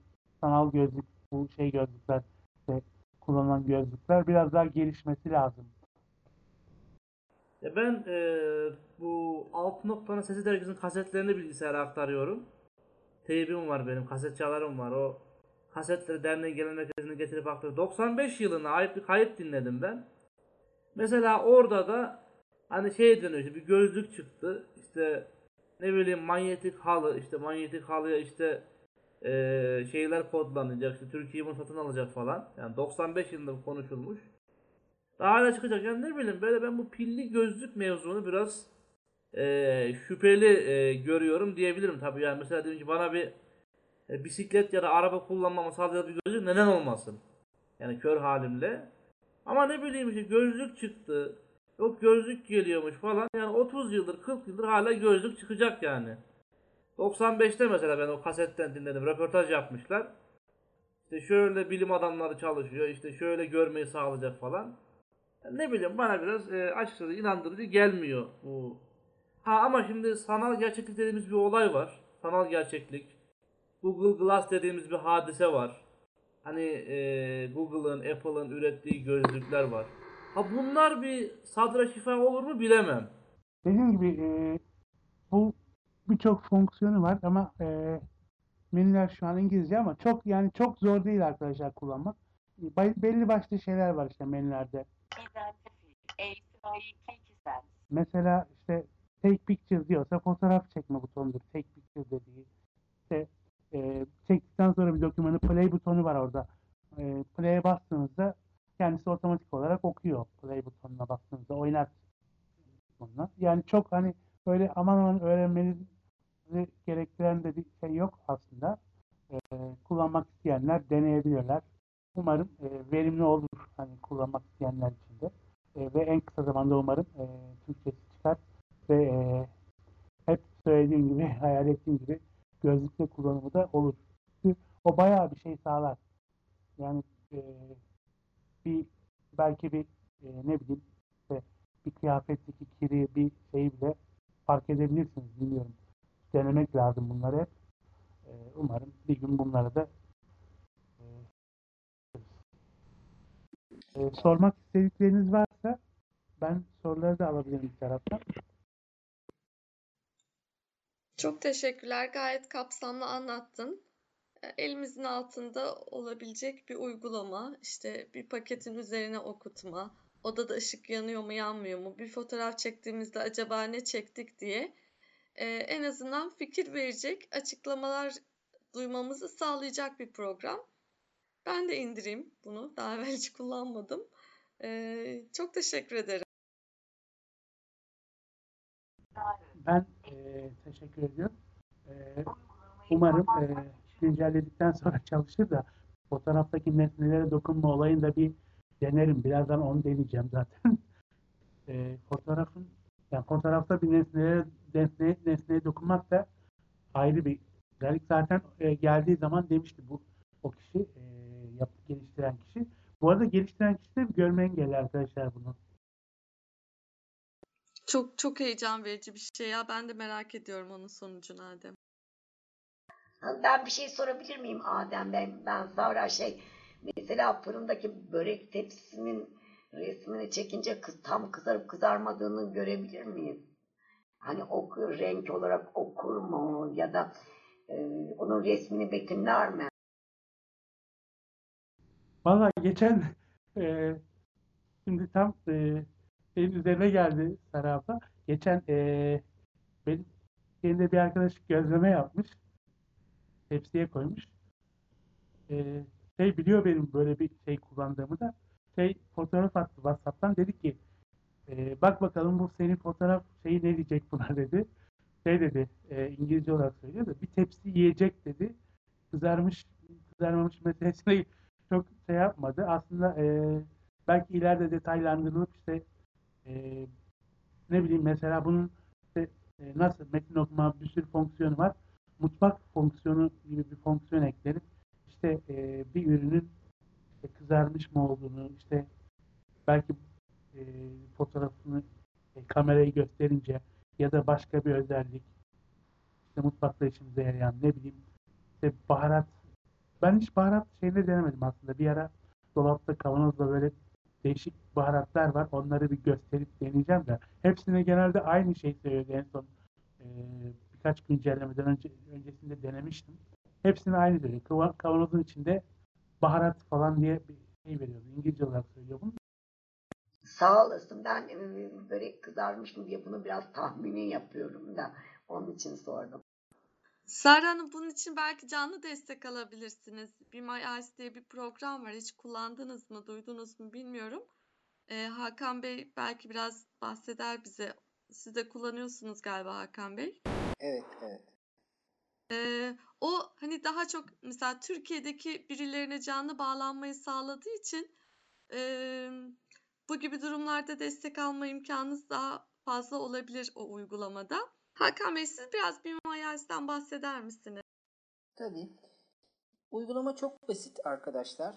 sanal gözlük, bu şey gözlükler, işte kullanılan gözlükler biraz daha gelişmesi lazım. Ya ben eee, bu Altı Nokta'nın Sesi Dergisi'nin kasetlerini bilgisayara aktarıyorum. Teybim var benim, kaset çalarım var. O kasetleri derneğin genel merkezine getirip aktarıyorum. 95 yılına ait bir kayıt dinledim ben. Mesela orada da hani şey deniyor işte bir gözlük çıktı. İşte ne bileyim manyetik halı, işte manyetik halıya işte eee, şeyler kodlanacak. işte Türkiye bunu satın alacak falan. Yani 95 yılında konuşulmuş. Hala çıkacak. Yani ne bileyim böyle ben bu pilli gözlük mevzunu biraz eee, şüpheli eee, görüyorum diyebilirim tabii. Yani mesela diyelim ki bana bir e, bisiklet ya da araba kullanmamı sağlayacak bir gözlük neden olmasın? Yani kör halimle. Ama ne bileyim işte gözlük çıktı. Yok gözlük geliyormuş falan. Yani 30 yıldır 40 yıldır hala gözlük çıkacak yani. 95'te mesela ben o kasetten dinledim. Röportaj yapmışlar. İşte şöyle bilim adamları çalışıyor. işte şöyle görmeyi sağlayacak falan. Ne bileyim bana biraz e, açıkçası inandırıcı gelmiyor bu. Ha ama şimdi sanal gerçeklik dediğimiz bir olay var. Sanal gerçeklik. Google Glass dediğimiz bir hadise var. Hani e, Google'ın, Apple'ın ürettiği gözlükler var. Ha bunlar bir sadra şifa olur mu bilemem. Dediğim gibi e, bu birçok fonksiyonu var ama e, menüler şu an İngilizce ama çok yani çok zor değil arkadaşlar kullanmak. Bay- belli başlı şeyler var işte menülerde. Mesela işte take pictures diyorsa fotoğraf çekme butonudur. Take pictures dediği. İşte e, çektikten sonra bir dokümanı play butonu var orada. E, play'e bastığınızda kendisi otomatik olarak okuyor. Play butonuna bastığınızda oynar bununla. Yani çok hani böyle aman aman öğrenmenizi gerektiren de bir şey yok aslında. E, kullanmak isteyenler deneyebilirler. Umarım e, verimli olur hani kullanmak isteyenler için de. E, ve en kısa zamanda umarım e, Türkçesi çıkar ve e, hep söylediğim gibi, hayal ettiğim gibi gözlükle kullanımı da olur. O bayağı bir şey sağlar. Yani e, bir belki bir e, ne bileyim işte bir kıyafetteki kiri bir şeyi bile fark edebilirsiniz bilmiyorum. Denemek lazım bunları hep. E, umarım bir gün bunları da e, e, sormak istedikleriniz varsa ben soruları da alabilirim bir taraftan. Çok teşekkürler. Gayet kapsamlı anlattın. E, Elimizin altında olabilecek bir uygulama, işte bir paketin üzerine okutma, odada ışık yanıyor mu yanmıyor mu, bir fotoğraf çektiğimizde acaba ne çektik diye e, en azından fikir verecek açıklamalar duymamızı sağlayacak bir program. Ben de indireyim bunu. Daha evvel hiç kullanmadım. E, çok teşekkür ederim. Ben e, teşekkür ediyorum. E, umarım e, güncelledikten sonra çalışır da fotoğraftaki nesnelere dokunma olayını da bir denerim. Birazdan onu deneyeceğim zaten. e, fotoğrafın yani fotoğrafta bir nesneye, nesneye, nesneye dokunmak da ayrı bir güzellik. Zaten e, geldiği zaman demişti bu o kişi e, yapı geliştiren kişi. Bu arada geliştiren kişi de görme engelli arkadaşlar bunu. Çok çok heyecan verici bir şey ya. Ben de merak ediyorum onun sonucunu Adem. Ben bir şey sorabilir miyim Adem? Ben, ben Zahra şey mesela fırındaki börek tepsisinin resmini çekince kız, tam kızarıp kızarmadığını görebilir miyiz? Hani oku, renk olarak okur mu ya da e, onun resmini betimler mi? Valla geçen e, şimdi tam e, senin üzerine geldi abla. Geçen e, benim şeyinde bir arkadaş gözleme yapmış. Tepsiye koymuş. Ee, şey biliyor benim böyle bir şey kullandığımı da şey fotoğraf attı WhatsApp'tan dedi ki "Ee, bak bakalım bu senin fotoğraf şeyi ne diyecek buna dedi. Şey dedi e, İngilizce olarak söylüyor da bir tepsi yiyecek dedi. Kızarmış kızarmamış meselesine çok şey yapmadı. Aslında e, belki ileride detaylandırılıp işte e, ne bileyim mesela bunun işte, e, nasıl metin okuma bir sürü fonksiyonu var. Mutfak fonksiyonu gibi bir fonksiyon eklenip işte e, bir ürünün işte kızarmış mı olduğunu işte belki e, fotoğrafını e, kamerayı gösterince ya da başka bir özellik işte mutfakta işimize yarayan ne bileyim işte baharat ben hiç baharat şeyini denemedim aslında bir ara dolapta kavanozda böyle değişik baharatlar var. Onları bir gösterip deneyeceğim de. Hepsine genelde aynı şey söylüyordu. En son e, birkaç güncellemeden önce öncesinde denemiştim. Hepsine aynı söylüyor. Kava- kavanozun içinde baharat falan diye bir şey veriyordu. İngilizce olarak söylüyor bunu. Sağ olasın. Ben e, börek kızarmış mı diye bunu biraz tahmini yapıyorum da. Onun için sordum. Sara Hanım bunun için belki canlı destek alabilirsiniz. Be My Eyes diye bir program var. Hiç kullandınız mı, duydunuz mu bilmiyorum. Ee, Hakan Bey belki biraz bahseder bize. Siz de kullanıyorsunuz galiba Hakan Bey. Evet, evet. Ee, o hani daha çok mesela Türkiye'deki birilerine canlı bağlanmayı sağladığı için eee, bu gibi durumlarda destek alma imkanınız daha fazla olabilir o uygulamada. Hakan Bey siz biraz bir Mayas'tan bahseder misiniz? Tabii. Uygulama çok basit arkadaşlar.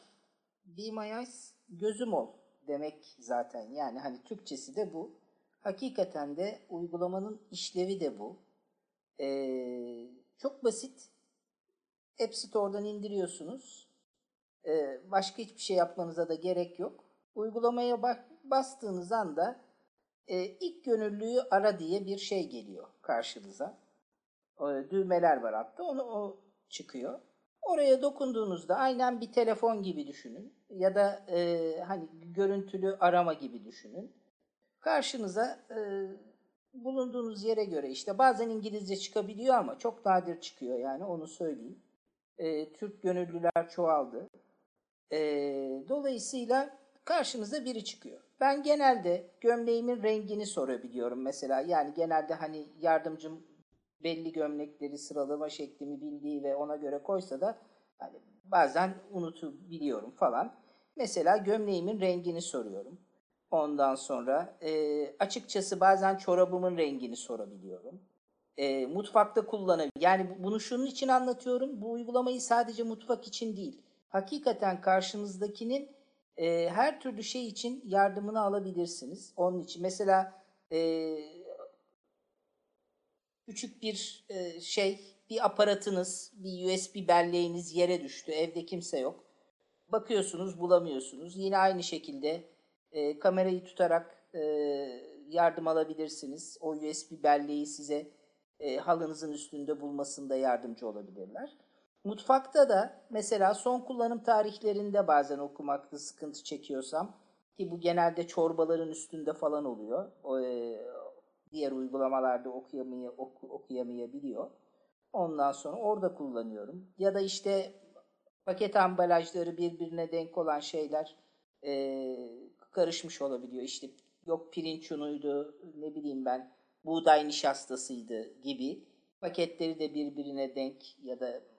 Be My Eyes gözüm ol demek zaten. Yani hani Türkçesi de bu. Hakikaten de uygulamanın işlevi de bu. Ee, çok basit. App Store'dan indiriyorsunuz. Ee, başka hiçbir şey yapmanıza da gerek yok. Uygulamaya bastığınız anda e, ilk gönüllüyü ara diye bir şey geliyor karşınıza. E, düğmeler var hatta onu o çıkıyor. Oraya dokunduğunuzda aynen bir telefon gibi düşünün ya da e, hani görüntülü arama gibi düşünün. Karşınıza e, bulunduğunuz yere göre işte bazen İngilizce çıkabiliyor ama çok nadir çıkıyor yani onu söyleyeyim. E, Türk gönüllüler çoğaldı. E, dolayısıyla karşınıza biri çıkıyor. Ben genelde gömleğimin rengini sorabiliyorum mesela. Yani genelde hani yardımcım belli gömlekleri sıralama şeklimi bildiği ve ona göre koysa da hani bazen unutabiliyorum falan. Mesela gömleğimin rengini soruyorum. Ondan sonra e, açıkçası bazen çorabımın rengini sorabiliyorum. E, mutfakta kullanabiliyorum. Yani bu- bunu şunun için anlatıyorum. Bu uygulamayı sadece mutfak için değil. Hakikaten karşınızdakinin e, her türlü şey için yardımını alabilirsiniz. Onun için mesela e, küçük bir e, şey, bir aparatınız, bir USB belleğiniz yere düştü. Evde kimse yok. Bakıyorsunuz, bulamıyorsunuz. Yine aynı şekilde e, kamerayı tutarak e, yardım alabilirsiniz. O USB belleği size e, halınızın üstünde bulmasında yardımcı olabilirler. Mutfakta da mesela son kullanım tarihlerinde bazen okumakta sıkıntı çekiyorsam ki bu genelde çorbaların üstünde falan oluyor. O, e, diğer uygulamalarda okuyamaya, oku, okuyamayabiliyor. Ondan sonra orada kullanıyorum. Ya da işte paket ambalajları birbirine denk olan şeyler e, karışmış olabiliyor. İşte yok pirinç unuydu, ne bileyim ben buğday nişastasıydı gibi. Paketleri de birbirine denk ya da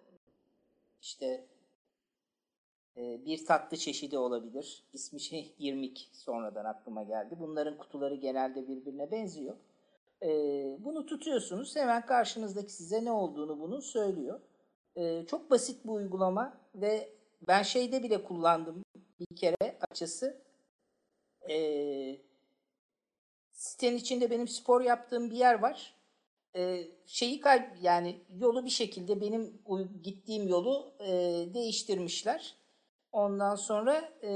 işte e, bir tatlı çeşidi olabilir. İsmi şey irmik sonradan aklıma geldi. Bunların kutuları genelde birbirine benziyor. E, bunu tutuyorsunuz. Hemen karşınızdaki size ne olduğunu bunun söylüyor. E, çok basit bu uygulama ve ben şeyde bile kullandım bir kere açısı. E, sitenin içinde benim spor yaptığım bir yer var. E, şeyi kay yani yolu bir şekilde benim gittiğim yolu e, değiştirmişler. Ondan sonra e,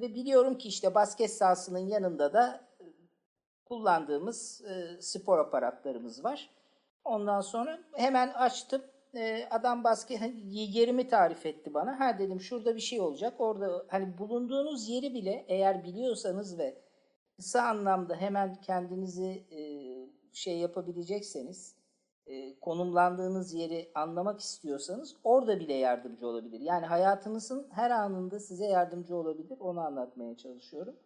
ve biliyorum ki işte basket sahasının yanında da e, kullandığımız e, spor aparatlarımız var. Ondan sonra hemen açtım. E, adam basket hani yerimi tarif etti bana. Ha dedim şurada bir şey olacak. Orada hani bulunduğunuz yeri bile eğer biliyorsanız ve kısa anlamda hemen kendinizi e, şey yapabilecekseniz e, konumlandığınız yeri anlamak istiyorsanız orada bile yardımcı olabilir. Yani hayatınızın her anında size yardımcı olabilir. Onu anlatmaya çalışıyorum.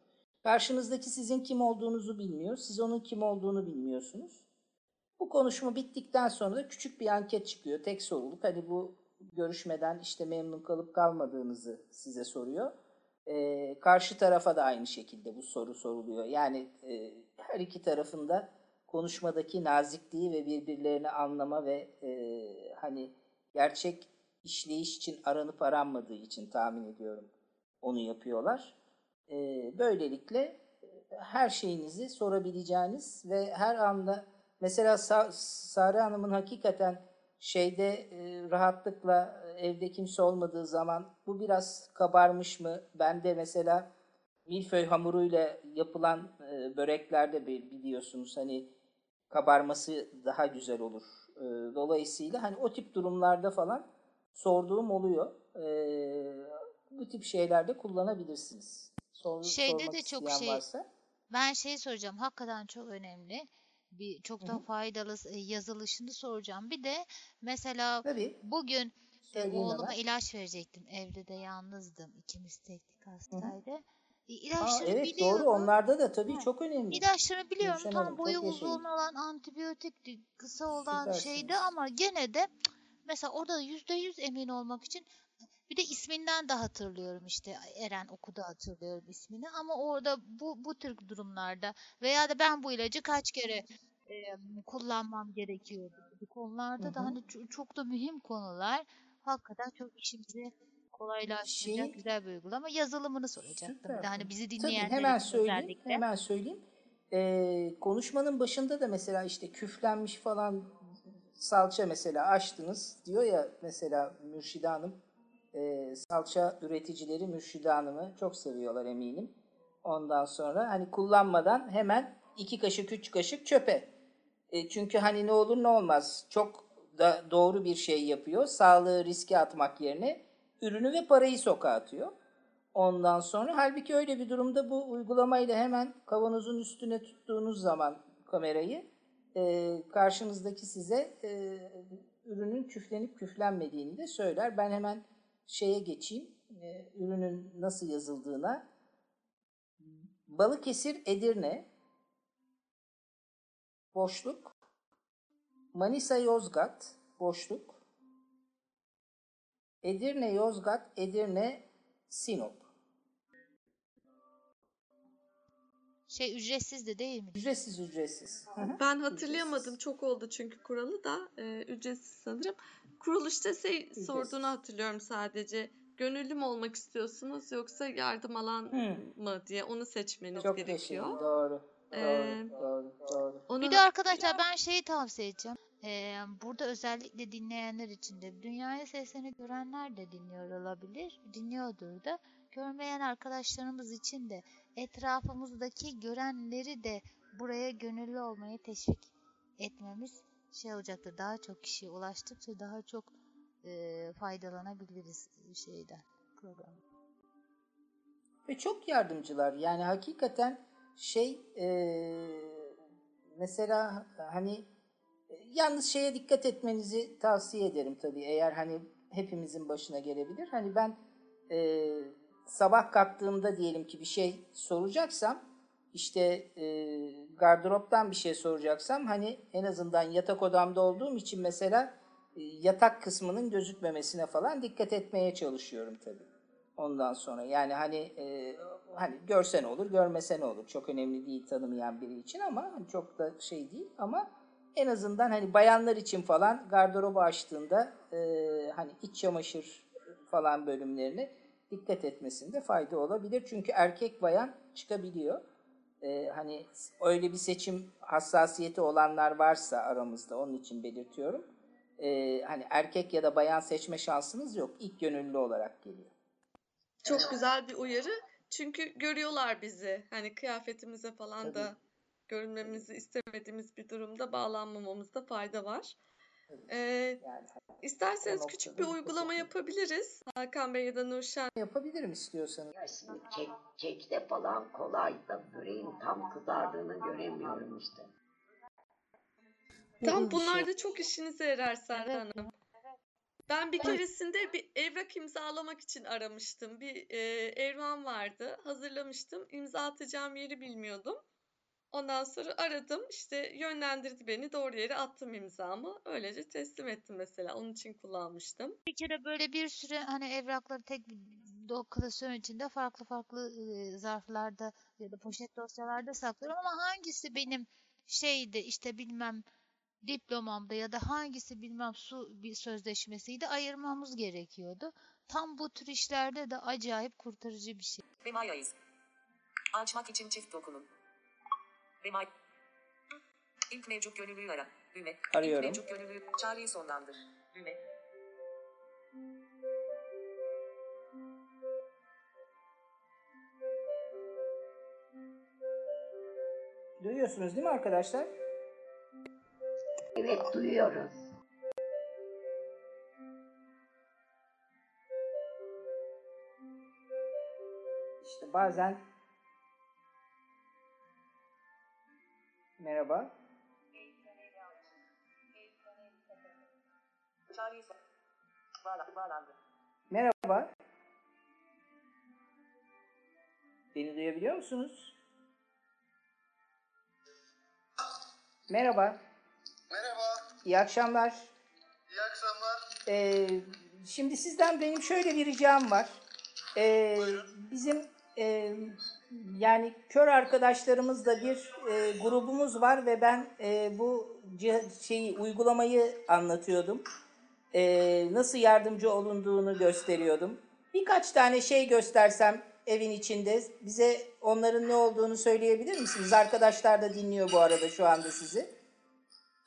Karşınızdaki sizin kim olduğunuzu bilmiyor. Siz onun kim olduğunu bilmiyorsunuz. Bu konuşma bittikten sonra da küçük bir anket çıkıyor. Tek soruluk. Hani bu görüşmeden işte memnun kalıp kalmadığınızı size soruyor. Ee, karşı tarafa da aynı şekilde bu soru soruluyor. Yani e, her iki tarafında konuşmadaki nazikliği ve birbirlerini anlama ve e, hani gerçek işleyiş için aranıp aranmadığı için tahmin ediyorum onu yapıyorlar. E, böylelikle e, her şeyinizi sorabileceğiniz ve her anda mesela Sa- Sare Hanım'ın hakikaten şeyde e, rahatlıkla e, evde kimse olmadığı zaman bu biraz kabarmış mı? Ben de mesela milföy hamuruyla yapılan e, böreklerde bi- biliyorsunuz hani kabarması daha güzel olur. E, dolayısıyla hani o tip durumlarda falan sorduğum oluyor. E, bu tip şeylerde kullanabilirsiniz. Sor, Şeyde de çok şey- varsa. Ben şey soracağım. Hakikaten çok önemli. Bir çok da faydalı e, yazılışını soracağım. Bir de mesela Tabii. bugün e, Söyleyeyim oğluma hemen. ilaç verecektim. Evde de yalnızdım. İkimiz teknik hastaydı. E, Aa, ilaçları evet biliyorum. doğru onlarda da tabii Ha, çok önemli. İlaçları biliyorum. Gülşen Tam Hanım, boyu uzun olan antibiyotikti. Kısa olan şeydi Süpersiniz. ama gene de mesela orada yüzde yüz emin olmak için bir de isminden de hatırlıyorum işte Eren okudu hatırlıyorum ismini ama orada bu bu tür durumlarda veya da ben bu ilacı kaç kere e, kullanmam gerekiyor gibi konularda Hı da hani ço- çok da mühim konular hakikaten çok işimizi kolaylaştıracak Şeyi- güzel bir uygulama yazılımını soracaktım bir de Süper. hani bizi Tabii dinleyenler hemen söyleyeyim. özellikle. Hemen söyleyeyim. Ee, konuşmanın başında da mesela işte küflenmiş falan salça mesela açtınız diyor ya mesela Mürşide Hanım e, salça üreticileri Mürşide Hanım'ı çok seviyorlar eminim. Ondan sonra hani kullanmadan hemen iki kaşık üç kaşık çöpe. E, çünkü hani ne olur ne olmaz çok da doğru bir şey yapıyor. Sağlığı riske atmak yerine ürünü ve parayı sokağa atıyor. Ondan sonra halbuki öyle bir durumda bu uygulamayla hemen kavanozun üstüne tuttuğunuz zaman kamerayı e, karşınızdaki size e, ürünün küflenip küflenmediğini de söyler. Ben hemen şeye geçeyim. e, ürünün nasıl yazıldığına. Balıkesir Edirne boşluk Manisa Yozgat boşluk Edirne Yozgat Edirne Sinop. Şey ücretsiz de değil mi? Ücretsiz ücretsiz. Ben hatırlayamadım. Ücretsiz. Çok oldu çünkü kuralı da e, ücretsiz sanırım. Kuruluşta şey sorduğunu hatırlıyorum sadece. Gönüllü mü olmak istiyorsunuz yoksa yardım alan Hı. mı diye onu seçmeniz Çok gerekiyor. yaşayın. Doğru. Doğru. Ee, doğru. Doğru. Onu Bir de arkadaşlar ben şeyi tavsiye edeceğim. Ee, burada özellikle dinleyenler için de dünyaya seslerini görenler de dinliyor olabilir. Dinliyordur da. Görmeyen arkadaşlarımız için de etrafımızdaki görenleri de buraya gönüllü olmaya teşvik etmemiz şey olacaktır. Daha çok kişiye ulaştıkça daha çok e, faydalanabiliriz şeyden programda. Ve çok yardımcılar. Yani hakikaten şey eee, mesela hani e, yalnız şeye dikkat etmenizi tavsiye ederim tabii. Eğer hani hepimizin başına gelebilir. Hani ben eee, sabah kalktığımda diyelim ki bir şey soracaksam işte eee, gardıroptan bir şey soracaksam hani en azından yatak odamda olduğum için mesela e, yatak kısmının gözükmemesine falan dikkat etmeye çalışıyorum tabii. Ondan sonra yani hani e, hani görsen olur, görmesen olur. Çok önemli değil tanımayan biri için ama çok da şey değil ama en azından hani bayanlar için falan gardırobu açtığında e, hani iç çamaşır falan bölümlerine dikkat etmesinde fayda olabilir. Çünkü erkek bayan çıkabiliyor. E, hani öyle bir seçim hassasiyeti olanlar varsa aramızda onun için belirtiyorum. E, hani erkek ya da bayan seçme şansınız yok. İlk gönüllü olarak geliyor. çok güzel bir uyarı. Çünkü görüyorlar bizi. Hani kıyafetimize falan Tabii. da görünmemizi istemediğimiz bir durumda bağlanmamamızda fayda var. Ee, Yani isterseniz küçük bir uygulama yapabiliriz. Hakan Bey ya da Nurşen. yapabilirim istiyorsanız. Ya şimdi kek, kekte falan kolay da böreğin tam kızardığını göremiyorum işte. Tam bunlar da çok işinize yarar Evet. Hanım. Ben bir keresinde bir evrak imzalamak için aramıştım. Bir e, evram vardı. Hazırlamıştım. İmza atacağım yeri bilmiyordum. Ondan sonra aradım. İşte yönlendirdi beni. Doğru yere attım imzamı. Öylece teslim ettim mesela. Onun için kullanmıştım. Bir kere böyle bir sürü hani evrakları tek bir klasörün içinde farklı farklı e, zarflarda ya da poşet dosyalarda saklıyorum ama hangisi benim şeydi işte bilmem diplomamda ya da hangisi bilmem su bir sözleşmesiydi ayırmamız gerekiyordu. Tam bu tür işlerde de acayip kurtarıcı bir şey. Açmak için çift dokunun. Remay. İlk mevcut gönüllüyü ara. Düğme. İlk Arıyorum. mevcut gönüllü. Çağrıyı sonlandır. Düğme. Duyuyorsunuz değil mi arkadaşlar? Evet duyuyoruz. İşte bazen Merhaba. Merhaba. Beni duyabiliyor musunuz? Merhaba. Merhaba, İyi akşamlar. iyi akşamlar. Ee, şimdi sizden benim şöyle bir ricam var. Ee, bizim e, yani kör arkadaşlarımızla bir e, grubumuz var ve ben e, bu şeyi uygulamayı anlatıyordum. Ee, nasıl yardımcı olunduğunu gösteriyordum. Birkaç tane şey göstersem evin içinde bize onların ne olduğunu söyleyebilir misiniz? Arkadaşlar da dinliyor bu arada şu anda sizi.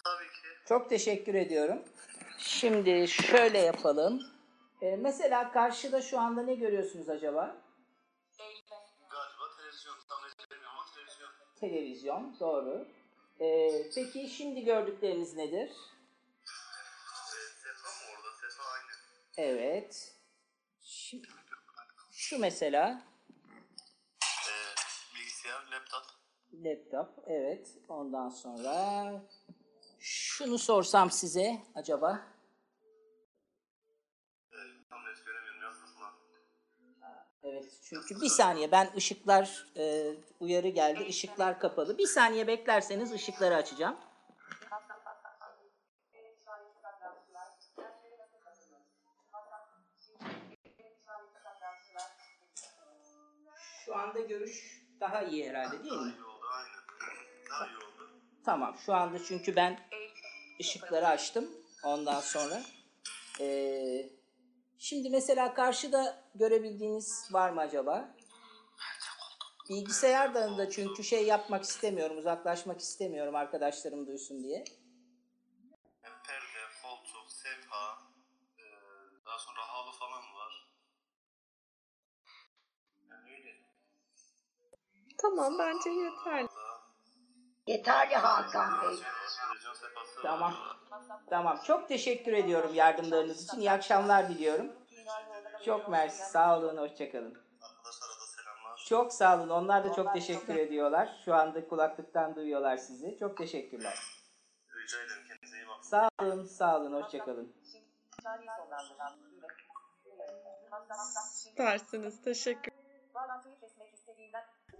Tabii ki. Çok teşekkür ediyorum. Şimdi şöyle yapalım. Ee, mesela karşıda şu anda ne görüyorsunuz acaba? Televizyon. Doğru. Ee, peki şimdi gördükleriniz nedir? Sefa mı orada? Sefa aynı. Evet. Şu, şu mesela Ee, bilgisayar, laptop. laptop, evet. Ondan sonra şunu sorsam size acaba? Ee, tam net göremiyorum, biraz hızlı. Evet çünkü bir saniye ben ışıklar e, uyarı geldi. Işıklar kapalı. Bir saniye beklerseniz ışıkları açacağım. Şu anda görüş daha iyi herhalde değil Daha mi? iyi oldu, aynen. Daha iyi oldu. Tamam şu anda çünkü ben ışıkları açtım ondan sonra. Ee, şimdi mesela karşıda görebildiğiniz var mı acaba? Bilgisayardan da çünkü şey yapmak istemiyorum, uzaklaşmak istemiyorum arkadaşlarım duysun diye. Perde, koltuk, sefa, ee, daha sonra halı falan var. Yani öyle. Tamam bence yeterli. Yeterli Hakan Bey. Tamam. Tamam. Çok teşekkür ediyorum yardımlarınız için. İyi akşamlar diliyorum. Çok mersi. Sağ olun. Hoşçakalın. Arkadaşlara da selamlar. Çok sağ olun. Onlar da çok teşekkür ediyorlar. Şu anda kulaklıktan duyuyorlar sizi. Çok teşekkürler. Rica ederim, kendinize iyi bakın. Sağ olun. Sağ olun. Hoşçakalın. Süpersiniz. Teşekkür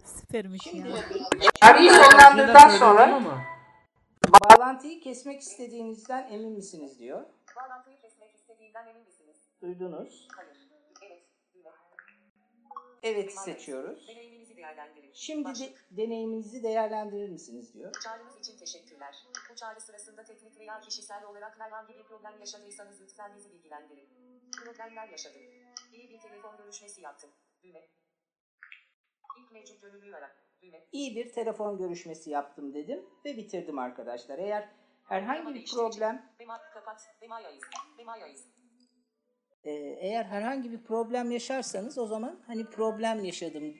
Süpermiş ya. Çağrıyı sonlandırdıktan sonra bağlantıyı kesmek istediğinizden emin misiniz diyor. Bağlantıyı kesmek istediğinden emin misiniz? Duydunuz. Hayır. Evet. Evet seçiyoruz. Deneyiminizi değerlendirin. Şimdi de deneyiminizi değerlendirir misiniz diyor. Çağrınız için teşekkürler. Bu çağrı sırasında teknik veya kişisel olarak herhangi bir problem yaşadıysanız lütfen bizi bilgilendirin. Problemler yaşadım. İyi bir telefon görüşmesi yaptım. Düğme. İlk mevcut gönüllüyü ara. Düğme. İyi bir telefon görüşmesi yaptım dedim ve bitirdim arkadaşlar. Eğer herhangi bir problem. Ee, eğer herhangi bir problem yaşarsanız o zaman hani problem yaşadım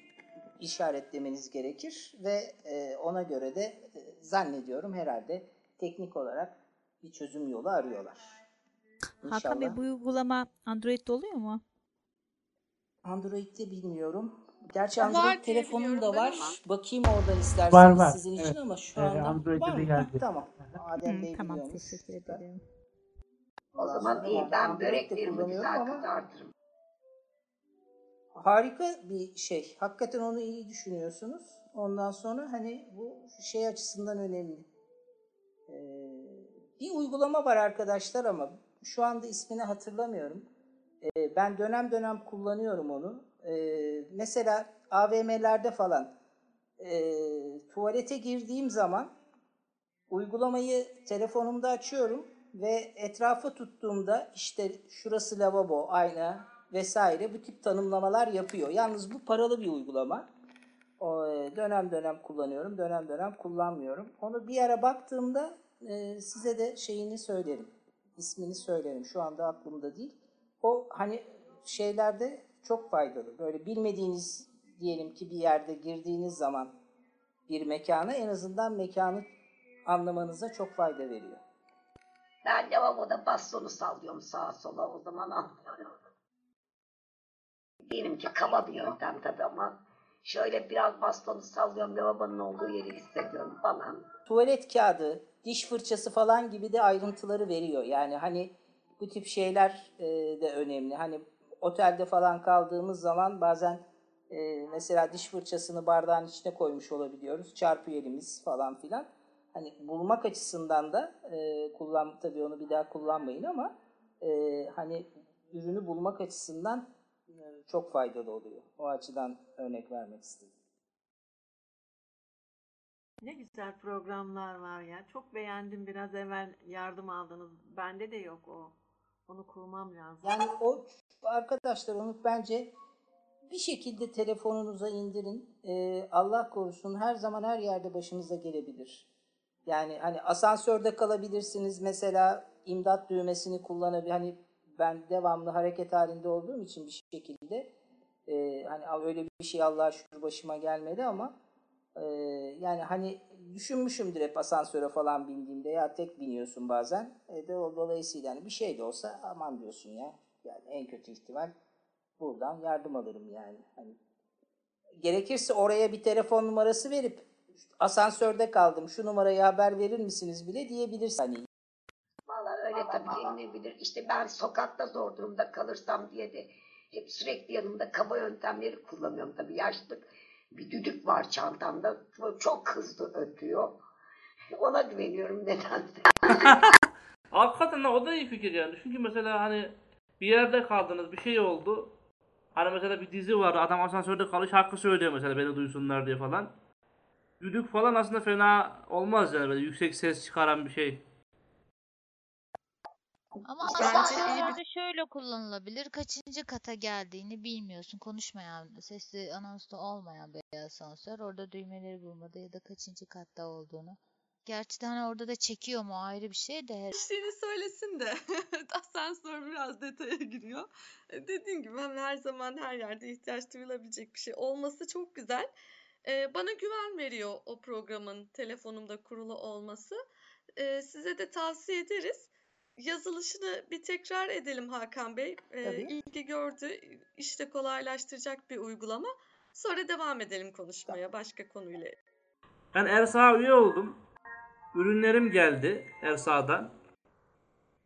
işaretlemeniz gerekir ve e, ona göre de e, zannediyorum herhalde teknik olarak bir çözüm yolu arıyorlar. Hakan Bey bu uygulama Android'de oluyor mu? Android'de bilmiyorum. Gerçi Var Android diye telefonum da var. ama. Bakayım oradan isterseniz Var var. sizin için Evet. ama şu anda Android'de var mı? geldi. Tamam. Adem Bey tamam teşekkür ederim. O zaman iyi. Ben böreklerimi güzel kızartırım. harika bir şey. Hakikaten onu iyi düşünüyorsunuz. Ondan sonra hani bu şey açısından önemli. Ee, bir uygulama var arkadaşlar ama şu anda ismini hatırlamıyorum. Ee, ben dönem dönem kullanıyorum onu. Ee, mesela AVM'lerde falan e, tuvalete girdiğim zaman uygulamayı telefonumda açıyorum ve etrafı tuttuğumda işte şurası lavabo, ayna vesaire bu tip tanımlamalar yapıyor. Yalnız bu paralı bir uygulama. O, e, dönem dönem kullanıyorum, dönem dönem kullanmıyorum. Onu bir ara baktığımda e, size de şeyini söylerim. ismini söylerim. Şu anda aklımda değil. O hani şeylerde çok faydalı. Böyle bilmediğiniz diyelim ki bir yerde girdiğiniz zaman bir mekana en azından mekanı anlamanıza çok fayda veriyor. Ben lavaboda bastonu sallıyorum sağa sola o zaman anlıyorum. Diyelim ki kaba bir yöntem tabii ama şöyle biraz bastonu sallıyorum lavabonun olduğu yeri hissediyorum falan. tuvalet kağıdı, diş fırçası falan gibi de ayrıntıları veriyor. Yani hani bu tip şeyler e, de önemli. Hani otelde falan kaldığımız zaman bazen e, mesela diş fırçasını bardağın içine koymuş olabiliyoruz. Çarpıyor elimiz falan filan. Hani bulmak açısından da e, kullan tabii onu bir daha kullanmayın ama e, hani ürünü bulmak açısından e, çok faydalı oluyor. O açıdan örnek vermek istedim. Ne güzel programlar var ya. Çok beğendim. Biraz evvel yardım aldınız. Bende de yok o. Onu kurmam lazım. Yani o arkadaşlar onu bence bir şekilde telefonunuza indirin. Ee, Allah korusun her zaman her yerde başınıza gelebilir. Yani hani asansörde kalabilirsiniz mesela imdat düğmesini kullanabilir. Hani ben devamlı hareket halinde olduğum için bir şekilde e, hani öyle bir şey Allah'a şükür başıma gelmedi ama e, yani hani düşünmüşümdür hep asansöre falan bindiğimde ya tek biniyorsun bazen. E de, dolayısıyla hani bir şey de olsa aman diyorsun ya. Yani en kötü ihtimal buradan yardım alırım yani. Hani gerekirse oraya bir telefon numarası verip asansörde kaldım şu numarayı haber verir misiniz bile diyebilirsin. Hani Valla öyle tabii denilebilir. İşte ben sokakta zor durumda kalırsam diye de hep sürekli yanımda kaba yöntemleri kullanıyorum. Tabii yaşlık bir düdük var çantamda. Çok hızlı ötüyor. Ona güveniyorum nedense. Hakikaten o da iyi fikir yani. Çünkü mesela hani bir yerde kaldınız bir şey oldu. Hani mesela bir dizi var adam asansörde kalıyor şarkı söylüyor mesela beni duysunlar diye falan. Düdük falan aslında fena olmaz yani böyle yüksek ses çıkaran bir şey. Ama Bence iyi bir- asansörlerde şöyle kullanılabilir. Kaçıncı kata geldiğini bilmiyorsun. Konuşmayan, sesli anonsta olmayan bir asansör. Orada düğmeleri bulmadı ya da kaçıncı katta olduğunu. Gerçi de hani orada da çekiyor mu ayrı bir şey de. şeyini söylesin de asansör biraz detaya giriyor. E, Dediğim gibi hem her zaman her yerde ihtiyaç duyulabilecek bir şey olması çok güzel. E, bana güven veriyor o programın telefonumda kurulu olması. E, size de tavsiye ederiz. Yazılışını bir tekrar edelim Hakan Bey. E, Tabii. ilgi gördü, işte kolaylaştıracak bir uygulama. Sonra devam edelim konuşmaya başka konuyla. Ben Ersa üye oldum. Ürünlerim geldi Ersa'dan.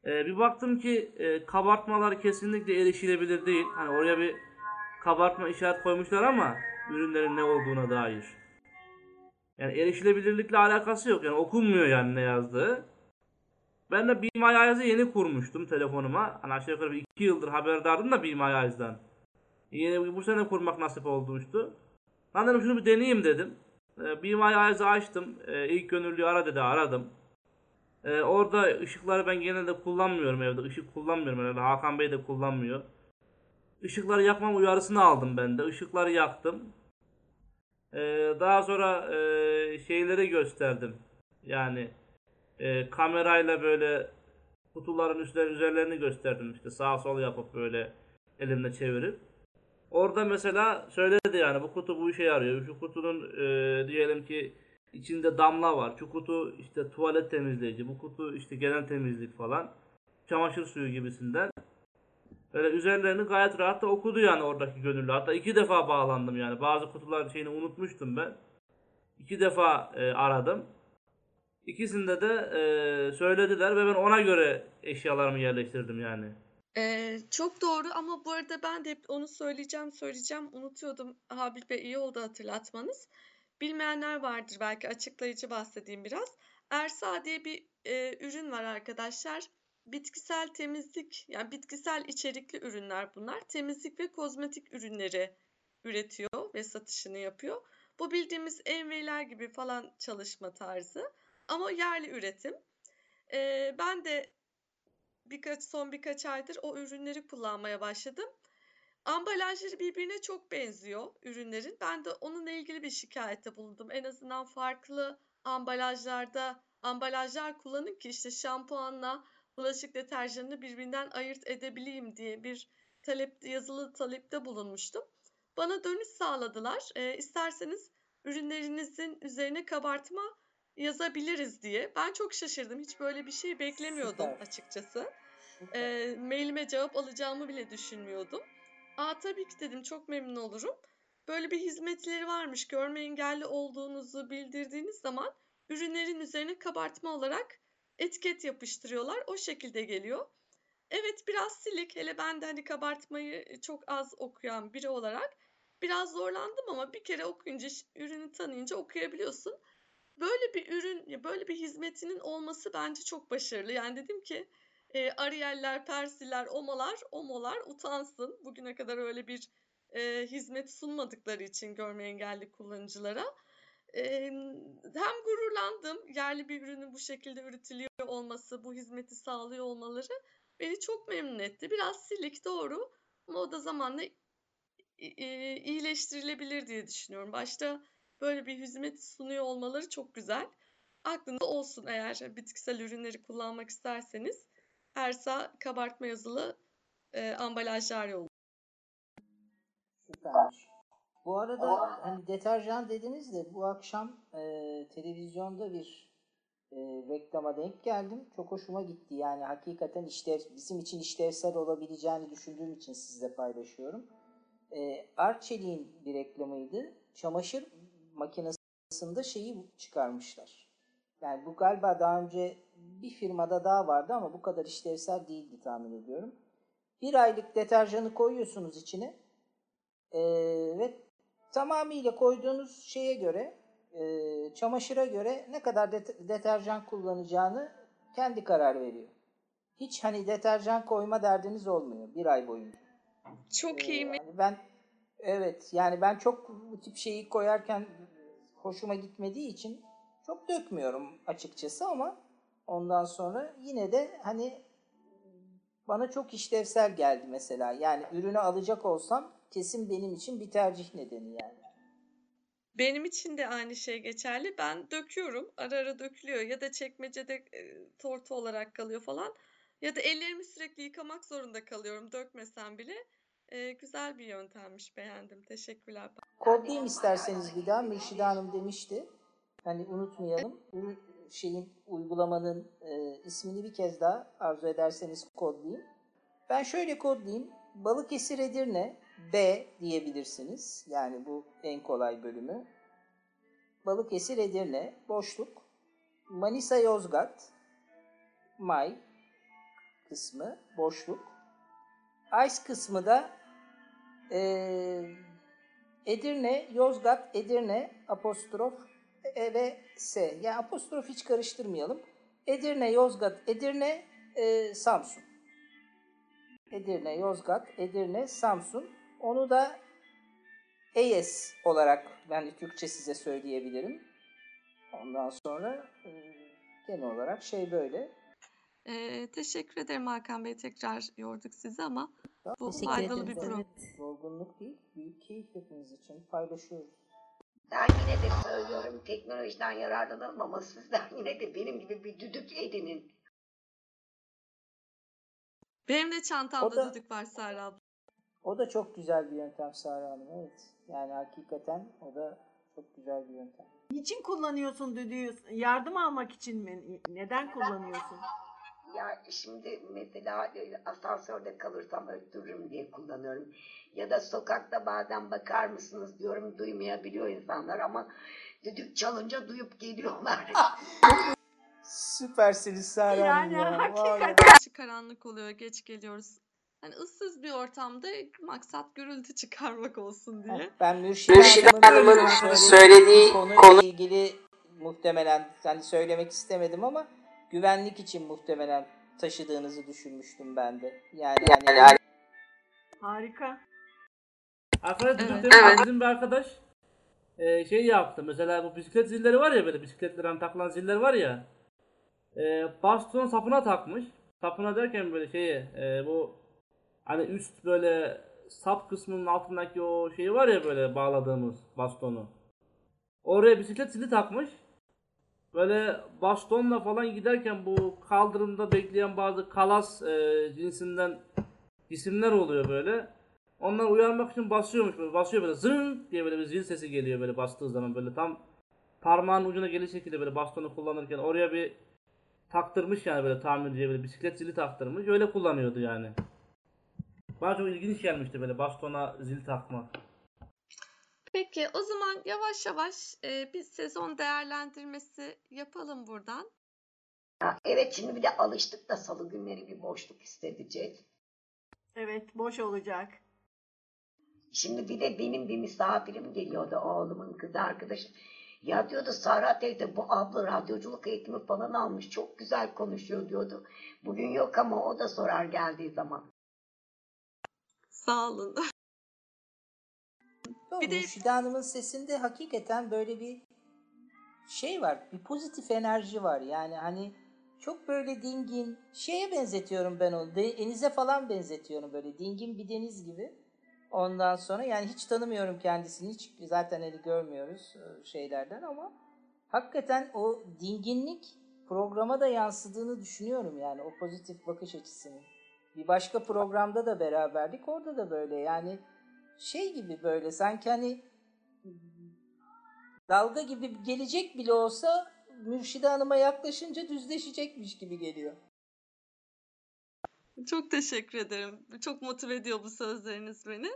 Ee, bir baktım ki e, kabartmalar kesinlikle erişilebilir değil. Hani oraya bir kabartma işaret koymuşlar ama ürünlerin ne olduğuna dair. Yani erişilebilirlikle alakası yok. Yani okunmuyor yani ne yazdığı. Ben de Eyes'ı yeni kurmuştum telefonuma. Hani aşağı yukarı bir iki yıldır haberdardım da Eyes'dan. Yeni bu sene kurmak nasip olmuştu. Ben dedim şunu bir deneyeyim dedim. Ee, Be My Eyes'ı açtım. Ee, ilk gönüllüyü ara dedi aradım. Ee, orada ışıkları ben genelde kullanmıyorum evde. Işık kullanmıyorum herhalde. Hakan Bey de kullanmıyor. Işıkları yakmam uyarısını aldım ben de. Işıkları yaktım. Ee, daha sonra e, şeyleri gösterdim. Yani e, kamerayla böyle kutuların üstler üzerlerini gösterdim işte sağ sol yapıp böyle elimle çevirip. Orada mesela söyledi yani bu kutu bu işe yarıyor. Şu kutunun e, diyelim ki içinde damla var. Şu kutu işte tuvalet temizleyici. Bu kutu işte genel temizlik falan. Çamaşır suyu gibisinden. Böyle üzerlerini gayet rahat da okudu yani oradaki gönüllü. Hatta iki defa bağlandım yani. Bazı kutular şeyini unutmuştum ben. İki defa e, aradım. İkisinde de e, söylediler ve ben ona göre eşyalarımı yerleştirdim yani. Ee, çok doğru ama bu arada ben de hep onu söyleyeceğim söyleyeceğim unutuyordum. Habil Bey iyi oldu hatırlatmanız. Bilmeyenler vardır belki açıklayıcı bahsedeyim biraz. Ersa diye bir e, ürün var arkadaşlar. Bitkisel temizlik yani bitkisel içerikli ürünler bunlar. Temizlik ve kozmetik ürünleri üretiyor ve satışını yapıyor. Bu bildiğimiz Enveyler gibi falan çalışma tarzı ama yerli üretim. Ee, ben de birkaç son birkaç aydır o ürünleri kullanmaya başladım. Ambalajları birbirine çok benziyor ürünlerin. Ben de onunla ilgili bir şikayette bulundum. En azından farklı ambalajlarda ambalajlar kullanın ki işte şampuanla bulaşık deterjanını birbirinden ayırt edebileyim diye bir talep yazılı talepte bulunmuştum. Bana dönüş sağladılar. E, isterseniz ürünlerinizin üzerine kabartma yazabiliriz diye. Ben çok şaşırdım. Hiç böyle bir şey beklemiyordum Süper. açıkçası. Süper. E, mailime cevap alacağımı bile düşünmüyordum. Aa tabii ki dedim çok memnun olurum. Böyle bir hizmetleri varmış. Görme engelli olduğunuzu bildirdiğiniz zaman ürünlerin üzerine kabartma olarak etiket yapıştırıyorlar. O şekilde geliyor. Evet biraz silik. Hele ben de hani kabartmayı çok az okuyan biri olarak biraz zorlandım ama bir kere okuyunca, ürünü tanıyınca okuyabiliyorsun. Böyle bir ürün, böyle bir hizmetinin olması bence çok başarılı. Yani dedim ki e, Ariel'ler, Persiller, Omalar, Omolar utansın. Bugüne kadar öyle bir e, hizmet sunmadıkları için görme engelli kullanıcılara. E, hem gururlandım yerli bir ürünün bu şekilde üretiliyor olması, bu hizmeti sağlıyor olmaları beni çok memnun etti. Biraz silik doğru ama o da zamanla iyileştirilebilir diye düşünüyorum. Başta böyle bir hizmet sunuyor olmaları çok güzel. Aklında olsun eğer bitkisel ürünleri kullanmak isterseniz. Ersa kabartma yazılı e, ambalajlar yolu. Süpermiş. Bu arada hani deterjan dediniz de bu akşam e, televizyonda bir e, reklama denk geldim. Çok hoşuma gitti. Yani hakikaten işlev, bizim için işlevsel olabileceğini düşündüğüm için sizle paylaşıyorum. E, Arçelik'in bir reklamıydı. Çamaşır makinesinde şeyi çıkarmışlar. Yani bu galiba daha önce bir firmada daha vardı ama bu kadar işlevsel değildi tahmin ediyorum. Bir aylık deterjanı koyuyorsunuz içine e, ve tamamıyla koyduğunuz şeye göre e, çamaşıra göre ne kadar det- deterjan kullanacağını kendi karar veriyor. Hiç hani deterjan koyma derdiniz olmuyor bir ay boyunca. Çok Ee, iyi mi? yani ben evet yani ben çok bu tip şeyi koyarken hoşuma gitmediği için çok dökmüyorum açıkçası ama ondan sonra yine de hani bana çok işlevsel geldi mesela. Yani ürünü alacak olsam kesin benim için bir tercih nedeni yani. Benim için de aynı şey geçerli. Ben döküyorum. Ara ara dökülüyor. Ya da çekmecede e, tortu olarak kalıyor falan. Ya da ellerimi sürekli yıkamak zorunda kalıyorum. Dökmesem bile. E, güzel bir yöntemmiş. Beğendim. Teşekkürler. Kodlayayım isterseniz bir daha. Mürşide Hanım demişti. Hani unutmayalım. Ürün şeyin uygulamanın e, ismini bir kez daha arzu ederseniz kodlayayım. Ben şöyle kodlayayım. Balıkesir Edirne B diyebilirsiniz. Yani bu en kolay bölümü. Balıkesir Edirne boşluk. Manisa Yozgat May kısmı boşluk. Ice kısmı da e, Edirne, Yozgat, Edirne, apostrof e ve S. Yani apostrof hiç karıştırmayalım. Edirne, Yozgat, Edirne, e, Samsun. Edirne, Yozgat, Edirne, Samsun. Onu da EYES olarak ben Türkçe size söyleyebilirim. Ondan sonra e, genel olarak şey böyle. E, teşekkür ederim Hakan Bey. Tekrar yorduk sizi ama bu Teşekkür faydalı bir program. Evet. Yorgunluk değil, büyük keyif hepimiz için paylaşıyoruz. Ben yine de söylüyorum teknolojiden yararlanalım ama sizler yine de benim gibi bir düdük edinin. Benim de O çantamda da- düdük var Serra abla. O da çok güzel bir yöntem Sara Hanım. Evet. Yani hakikaten o da çok güzel bir yöntem. Niçin kullanıyorsun düdüğü? Yardım almak için mi? Neden kullanıyorsun? Ya şimdi mesela e, asansörde kalırsam öttürürüm diye kullanıyorum. Ya da sokakta bazen bakar mısınız diyorum duymayabiliyor insanlar ama düdük çalınca duyup geliyorlar. Süpersiniz Sara Hanım Yani ya. hakikaten. Vallahi. Karanlık oluyor, geç geliyoruz. Hani ıssız bir ortamda maksat gürültü çıkarmak olsun diye. Ben Mürşide Hanım'ın söylediği konuyla ilgili muhtemelen hani söylemek istemedim ama güvenlik için muhtemelen taşıdığınızı düşünmüştüm ben de. Yani hani Harika. Arkadaş Evet. bizim, de- bizim bir arkadaş e, şey yaptı. Mesela bu bisiklet zilleri var ya böyle bisikletlerin takılan ziller var ya. E, baston sapına takmış. Sapına derken böyle şeyi e, bu hani üst böyle sap kısmının altındaki o şeyi var ya böyle bağladığımız bastonu. Oraya bisiklet zili takmış. Böyle bastonla falan giderken bu kaldırımda bekleyen bazı kalas e, cinsinden cisimler oluyor böyle. Onlar uyarmak için basıyormuş böyle basıyor böyle zın diye böyle bir zil sesi geliyor böyle bastığı zaman böyle tam parmağın ucuna gelir şekilde böyle bastonu kullanırken oraya bir taktırmış yani böyle tamirciye böyle bisiklet zili taktırmış öyle kullanıyordu yani. Bana çok ilginç gelmişti böyle bastona zil takmak. Peki o zaman yavaş yavaş e, bir sezon değerlendirmesi yapalım buradan. Ha, evet şimdi bir de alıştık da salı günleri bir boşluk hissedecek. Evet boş olacak. Şimdi bir de benim bir misafirim geliyordu oğlumun kız arkadaşı. Ya diyordu Sara teyze bu abla radyoculuk eğitimi falan almış çok güzel konuşuyor diyordu. Bugün yok ama o da sorar geldiği zaman. Sağ olun. Bir de- Mürşide Hanım'ın sesinde hakikaten böyle bir şey var. Bir pozitif enerji var. Yani hani çok böyle dingin şeye benzetiyorum ben onu. De- Denize falan benzetiyorum böyle dingin bir deniz gibi. Ondan sonra yani hiç tanımıyorum kendisini. Hiç zaten eli görmüyoruz e, şeylerden ama hakikaten o dinginlik programa da yansıdığını düşünüyorum yani o pozitif bakış açısının. Bir başka programda da beraberdik. Orada da böyle yani şey gibi böyle sanki hani dalga gibi gelecek bile olsa Mürşide Hanım'a yaklaşınca düzleşecekmiş gibi geliyor. Çok teşekkür ederim. Çok motive ediyor bu sözleriniz beni.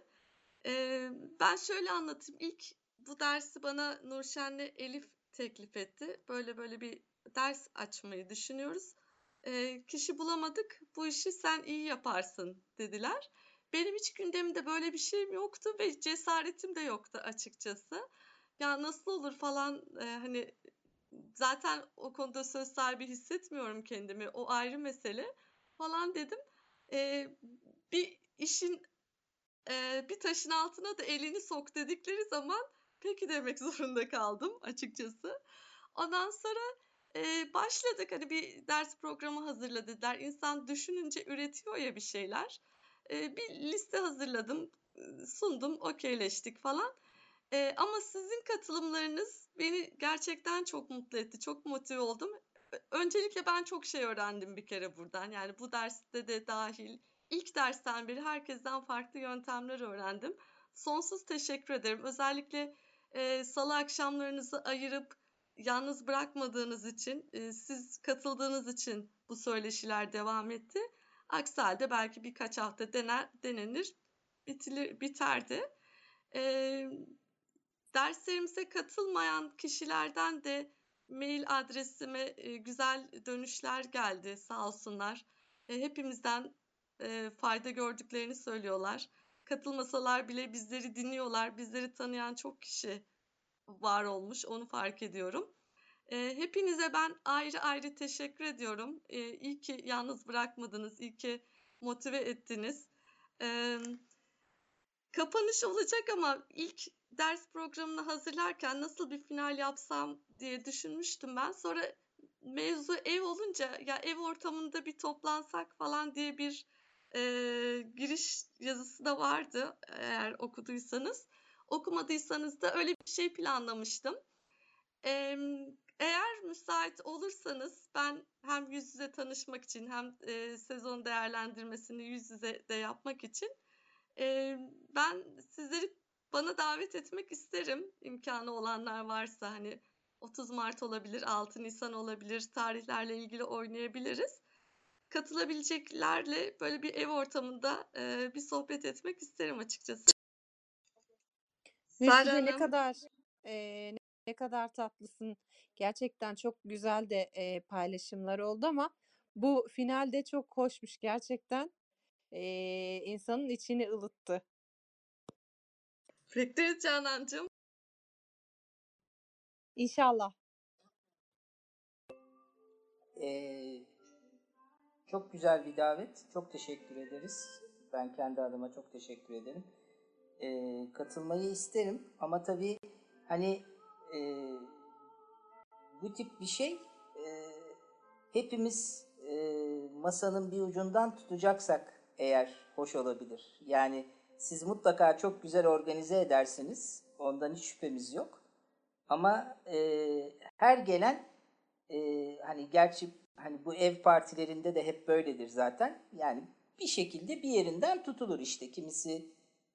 Ee, ben şöyle anlatayım. İlk bu dersi bana Nurşen'le Elif teklif etti. Böyle böyle bir ders açmayı düşünüyoruz. Ee, kişi bulamadık. Bu işi sen iyi yaparsın dediler. Benim hiç gündemimde böyle bir şeyim yoktu ve cesaretim de yoktu açıkçası. Ya nasıl olur falan e, hani zaten o konuda söz sahibi hissetmiyorum kendimi. O ayrı mesele falan dedim. Ee, bir işin e, bir taşın altına da elini sok dedikleri zaman peki demek zorunda kaldım açıkçası. Ondan sonra e, başladık hani bir ders programı hazırla dediler. İnsan düşününce üretiyor ya bir şeyler. Bir liste hazırladım, sundum, okeyleştik falan. Ama sizin katılımlarınız beni gerçekten çok mutlu etti, çok motive oldum. Öncelikle ben çok şey öğrendim bir kere buradan. Yani bu derste de dahil. İlk dersten beri herkesten farklı yöntemler öğrendim. Sonsuz teşekkür ederim. Özellikle e, salı akşamlarınızı ayırıp yalnız bırakmadığınız için, e, siz katıldığınız için bu söyleşiler devam etti. Aksi halde belki birkaç hafta dener, denenir, bitilir, biterdi. E, derslerimize katılmayan kişilerden de mail adresime e, güzel dönüşler geldi sağ olsunlar. E, hepimizden e, fayda gördüklerini söylüyorlar. Katılmasalar bile bizleri dinliyorlar. Bizleri tanıyan çok kişi var olmuş. Onu fark ediyorum. E, hepinize ben ayrı ayrı teşekkür ediyorum. E, iyi ki yalnız bırakmadınız. iyi ki motive ettiniz. E, kapanış olacak ama ilk ders programını hazırlarken nasıl bir final yapsam diye düşünmüştüm ben. Sonra mevzu ev olunca ya ev ortamında bir toplansak falan diye bir e, giriş yazısı da vardı eğer okuduysanız. Okumadıysanız da öyle bir şey planlamıştım. E, eğer müsait olursanız ben hem yüz yüze tanışmak için hem e, sezon değerlendirmesini yüz yüze de yapmak için e, ben sizleri bana davet etmek isterim imkanı olanlar varsa hani 30 Mart olabilir, 6 Nisan olabilir tarihlerle ilgili oynayabiliriz. katılabileceklerle böyle bir ev ortamında e, bir sohbet etmek isterim açıkçası. Müjde ne kadar eee, ne kadar tatlısın. Gerçekten çok güzel de eee, paylaşımlar oldu ama bu finalde çok hoşmuş gerçekten. Eee, insanın içini ılıttı. Bekleriz Canancığım. İnşallah. Ee, çok güzel bir davet. Çok teşekkür ederiz. Ben kendi adıma çok teşekkür ederim. Ee, katılmayı isterim ama tabii hani e, bu tip bir şey e, hepimiz e, masanın bir ucundan tutacaksak eğer hoş olabilir. Yani siz mutlaka çok güzel organize edersiniz. Ondan hiç şüphemiz yok. Ama e, her gelen e, hani gerçi hani bu ev partilerinde de hep böyledir zaten. Yani bir şekilde bir yerinden tutulur işte. Kimisi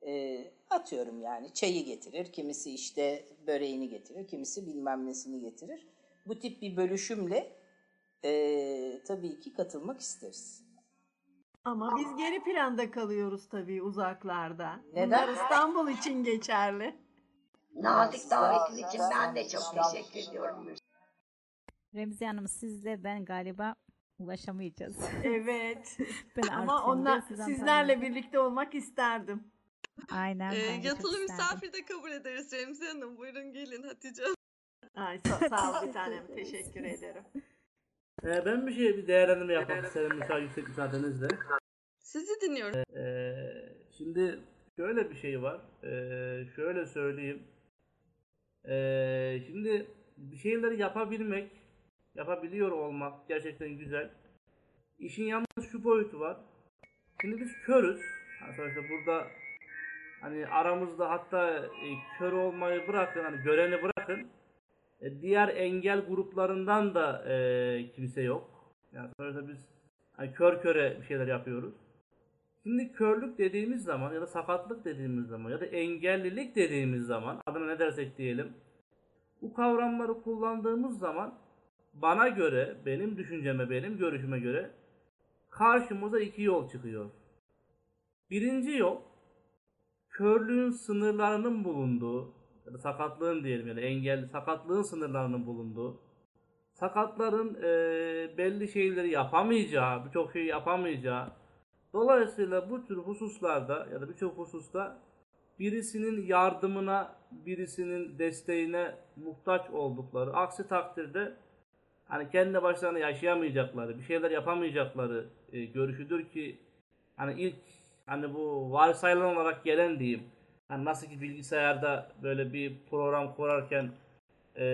e, atıyorum yani çayı getirir, kimisi işte böreğini getirir, kimisi bilmem nesini getirir. Bu tip bir bölüşümle e, tabii ki katılmak isteriz. Ama biz geri planda kalıyoruz tabii uzaklarda. Neden? Bunlar İstanbul için geçerli. Nazik davetin için ben de çok teşekkür ediyorum. Remziye Hanım sizle ben galiba ulaşamayacağız. Evet. ben Ama onlar siz sizlerle birlikte olmak isterdim. Aynen. Çok yatılı isterdim. misafir de kabul ederiz Remzi Hanım. Buyurun gelin Hatice Hanım. Ay sağ, sağ ol bir tanem. Teşekkür ederim. Ee, ben bir şey bir değerlendirme yapmak isterim müsaade yüksek müsaadenizle. Sizi dinliyorum. Ee, şimdi şöyle bir şey var. Ee, şöyle söyleyeyim. Ee, şimdi bir şeyleri yapabilmek, yapabiliyor olmak gerçekten güzel. İşin yalnız şu boyutu var. Şimdi biz körüz. Yani sonuçta burada hani aramızda hatta e, kör olmayı bırakın, hani göreni bırakın. E, diğer engel gruplarından da e, kimse yok. Yani sonuçta biz hani kör köre bir şeyler yapıyoruz. Şimdi körlük dediğimiz zaman ya da sakatlık dediğimiz zaman ya da engellilik dediğimiz zaman adına ne dersek diyelim bu kavramları kullandığımız zaman bana göre, benim düşünceme, benim görüşüme göre karşımıza iki yol çıkıyor. Birinci yol körlüğün sınırlarının bulunduğu ya da sakatlığın diyelim ya da engelli sakatlığın sınırlarının bulunduğu sakatların eee, belli şeyleri yapamayacağı, birçok şeyi yapamayacağı Dolayısıyla bu tür hususlarda ya da birçok hususta birisinin yardımına, birisinin desteğine muhtaç oldukları, aksi takdirde hani kendi başlarına yaşayamayacakları, bir şeyler yapamayacakları e, görüşüdür ki hani ilk hani bu varsayılan olarak gelen diyeyim. Hani nasıl ki bilgisayarda böyle bir program kurarken e,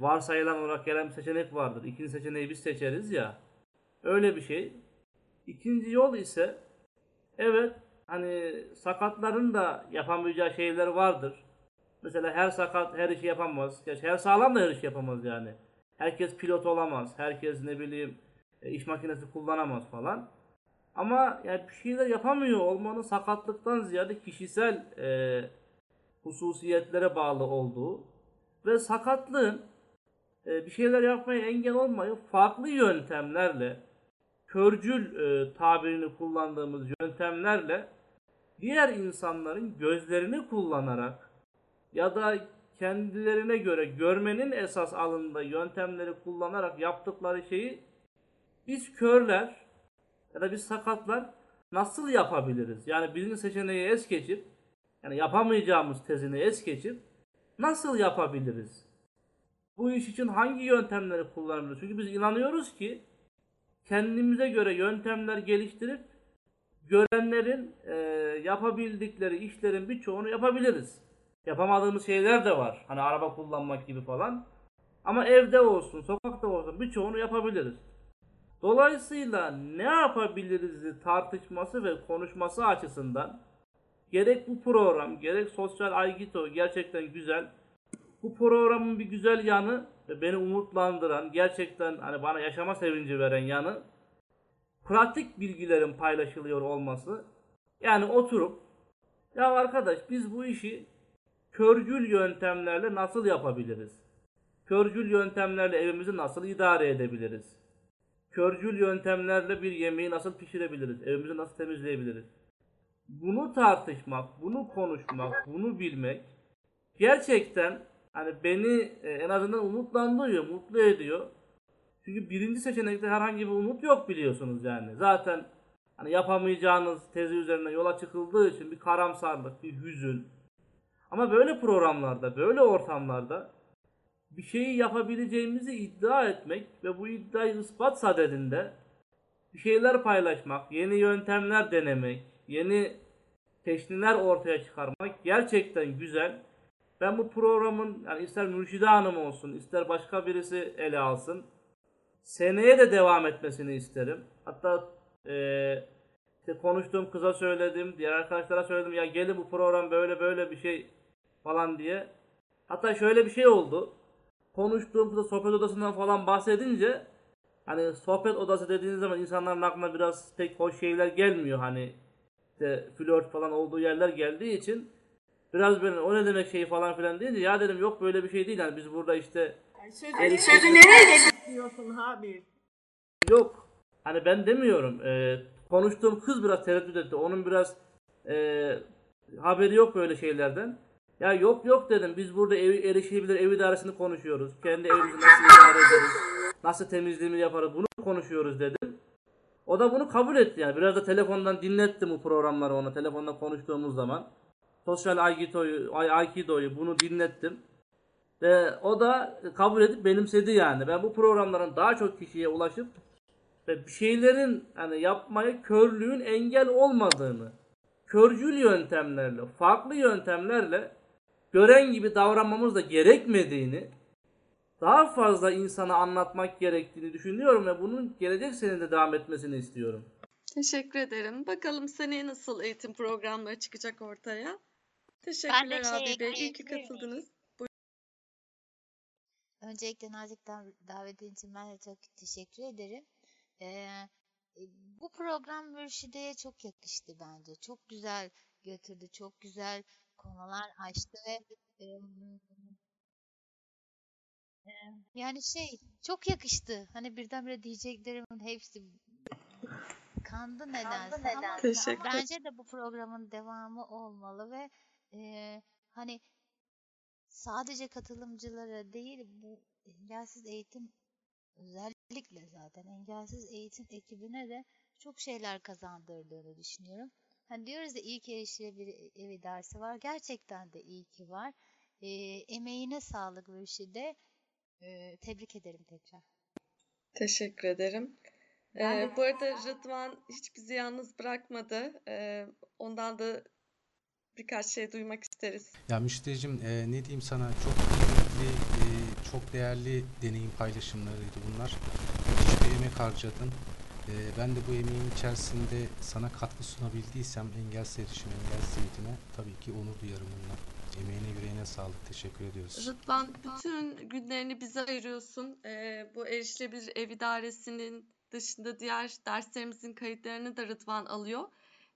varsayılan olarak gelen bir seçenek vardır. İkinci seçeneği biz seçeriz ya. Öyle bir şey. İkinci yol ise evet hani sakatların da yapamayacağı şeyler vardır. Mesela her sakat her işi yapamaz. Her sağlam da her işi yapamaz yani. Herkes pilot olamaz. Herkes ne bileyim e, iş makinesi kullanamaz falan. Ama yani bir şeyler yapamıyor olmanın sakatlıktan ziyade kişisel e, hususiyetlere bağlı olduğu ve sakatlığın e, bir şeyler yapmaya engel olmayı farklı yöntemlerle körcül e, tabirini kullandığımız yöntemlerle diğer insanların gözlerini kullanarak ya da kendilerine göre görmenin esas alındığı yöntemleri kullanarak yaptıkları şeyi biz körler ya da biz sakatlar nasıl yapabiliriz? Yani birinci seçeneği es geçip yani yapamayacağımız tezini es geçip nasıl yapabiliriz? Bu iş için hangi yöntemleri kullanabiliriz? Çünkü biz inanıyoruz ki kendimize göre yöntemler geliştirip görenlerin e, yapabildikleri işlerin birçoğunu yapabiliriz. Yapamadığımız şeyler de var. Hani araba kullanmak gibi falan. Ama evde olsun, sokakta olsun birçoğunu yapabiliriz. Dolayısıyla ne yapabiliriz tartışması ve konuşması açısından gerek bu program, gerek Sosyal Aygito gerçekten güzel. Bu programın bir güzel yanı ve beni umutlandıran, gerçekten hani bana yaşama sevinci veren yanı pratik bilgilerin paylaşılıyor olması. Yani oturup ya arkadaş biz bu işi körcül yöntemlerle nasıl yapabiliriz? Körcül yöntemlerle evimizi nasıl idare edebiliriz? Körcül yöntemlerle bir yemeği nasıl pişirebiliriz? Evimizi nasıl temizleyebiliriz? Bunu tartışmak, bunu konuşmak, bunu bilmek gerçekten hani beni e, en azından umutlandırıyor, mutlu ediyor. Çünkü birinci seçenekte herhangi bir umut yok biliyorsunuz yani. Zaten hani yapamayacağınız tezi üzerine yola çıkıldığı için bir karamsarlık, bir hüzün. Ama böyle programlarda, böyle ortamlarda bir şeyi yapabileceğimizi iddia etmek ve bu iddiayı ispat sadedinde bir şeyler paylaşmak, yeni yöntemler denemek, yeni teşniler ortaya çıkarmak gerçekten güzel. Ben bu programın yani ister Mürşide Hanım olsun, ister başka birisi ele alsın. Seneye de devam etmesini isterim. Hatta eee işte konuştuğum kıza söyledim, diğer arkadaşlara söyledim ya gelin bu program böyle böyle bir şey falan diye. Hatta şöyle bir şey oldu. Konuştuğum kıza sohbet odasından falan bahsedince hani sohbet odası dediğiniz zaman insanların aklına biraz pek hoş şeyler gelmiyor hani işte flört falan olduğu yerler geldiği için biraz böyle o ne demek şey falan filan deyince ya dedim yok böyle bir şey değil yani biz burada işte Sözü, sözü nereye getiriyorsun Habil? Yok. Hani ben demiyorum. Ee, konuştuğum kız biraz tereddüt etti. Onun biraz ee, haberi yok böyle şeylerden. Ya yok yok dedim. Biz burada ev, erişilebilir ev idaresini konuşuyoruz. Kendi evimizi nasıl idare ederiz? Nasıl temizliğimi yaparız? Bunu konuşuyoruz dedim. O da bunu kabul etti yani. Biraz da telefondan dinlettim bu programları ona. Telefonda konuştuğumuz zaman. Sosyal Aikido'yu, Ai- Aikido'yu bunu dinlettim. Ve o da kabul edip benimsedi yani. Ben bu programların daha çok kişiye ulaşıp ve bir şeylerin hani yapmaya körlüğün engel olmadığını, körcül yöntemlerle, farklı yöntemlerle gören gibi davranmamız da gerekmediğini, daha fazla insana anlatmak gerektiğini düşünüyorum ve bunun gelecek senede devam etmesini istiyorum. Teşekkür ederim. Bakalım seneye nasıl eğitim programları çıkacak ortaya. Teşekkürler şey abi Bey. İyi ki katıldınız. Öncelikle nazik dav- davetin için ben de çok teşekkür ederim. Ee, bu program Mürşide'ye çok yakıştı bence. Çok güzel götürdü, çok güzel konular açtı ve em, e, yani şey çok yakıştı. Hani birdenbire diyeceklerimin hepsi kandı nedense ama Teşekkür bence de bu programın devamı olmalı ve e, hani sadece katılımcılara değil bu engelsiz eğitim özellikle zaten engelsiz eğitim ekibine de çok şeyler kazandırdığını düşünüyorum. Hani diyoruz ya iyi ki erişilebilir ev dersi var. Gerçekten de iyi ki var. E, emeğine sağlık Mürşide. E, tebrik ederim tekrar. Teşekkür ederim. Ee, de- bu arada Rıdvan hiç bizi yalnız bırakmadı. Ee, ondan da birkaç şey duymak isteriz. Ya müştericim e, ne diyeyim sana çok kıymetli, e, çok değerli deneyim paylaşımlarıydı bunlar. Müthiş bir emek harcadın. E, ben de bu emeğin içerisinde sana katkı sunabildiysem engelsiz erişim, engelsiz eğitime tabii ki onur duyarım bundan. Emeğine yüreğine sağlık. Teşekkür ediyoruz. Rıdvan bütün günlerini bize ayırıyorsun. Ee, bu erişilebilir ev idaresinin dışında diğer derslerimizin kayıtlarını da Rıdvan alıyor.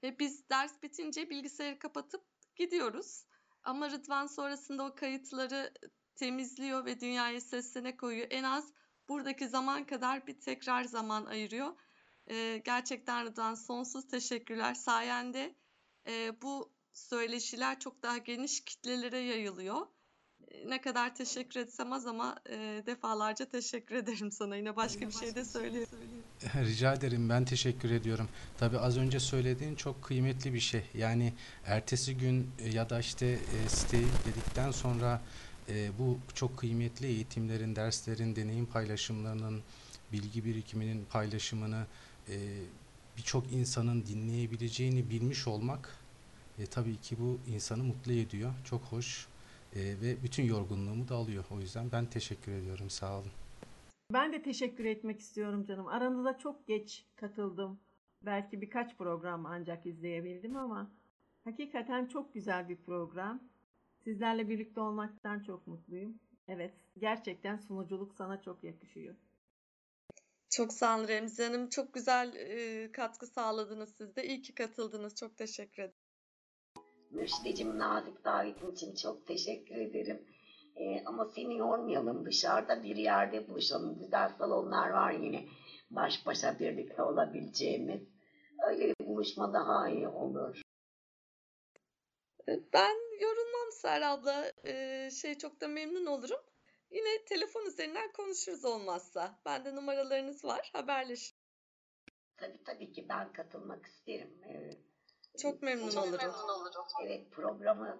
Ve biz ders bitince bilgisayarı kapatıp gidiyoruz. Ama Rıdvan sonrasında o kayıtları temizliyor ve dünyaya seslene koyuyor. En az buradaki zaman kadar bir tekrar zaman ayırıyor. Ee, gerçekten Rıdvan sonsuz teşekkürler. Sayende e, bu söyleşiler çok daha geniş kitlelere yayılıyor. E, Ne kadar teşekkür etsem az ama e, defalarca teşekkür ederim sana. Yine başka bir şey de söylüyorum. Rica ederim ben teşekkür ediyorum. Tabii az önce söylediğin çok kıymetli bir şey. Yani ertesi gün e, ya da işte e, siteyi dedikten sonra e, bu çok kıymetli eğitimlerin, derslerin, deneyim paylaşımlarının, bilgi birikiminin paylaşımını e, birçok insanın dinleyebileceğini bilmiş olmak e, tabii ki bu insanı mutlu ediyor. Çok hoş E, ve bütün yorgunluğumu da alıyor. O yüzden ben teşekkür ediyorum. Sağ olun. Ben de teşekkür etmek istiyorum canım. Aranıza çok geç katıldım. Belki birkaç program ancak izleyebildim ama hakikaten çok güzel bir program. Sizlerle birlikte olmaktan çok mutluyum. Evet, gerçekten sunuculuk sana çok yakışıyor. Çok sağ olun Remzi Hanım. Çok güzel e, katkı sağladınız siz de. İyi ki katıldınız. Çok teşekkür ederim. Müştecim nazik davetin için çok teşekkür ederim. Ee, ama seni yormayalım dışarıda bir yerde buluşalım. Güzel salonlar var yine. baş başa birlikte olabileceğimiz öyle bir buluşma daha iyi olur. E, Ben yorulmam Serra abla. Ee, şey çok da memnun olurum. Yine telefon üzerinden konuşuruz olmazsa. Bende numaralarınız var. Haberleşiriz. Tabii tabii ki ben katılmak isterim. Ee, Çok memnun Çok olurum. memnun olurum. Evet programı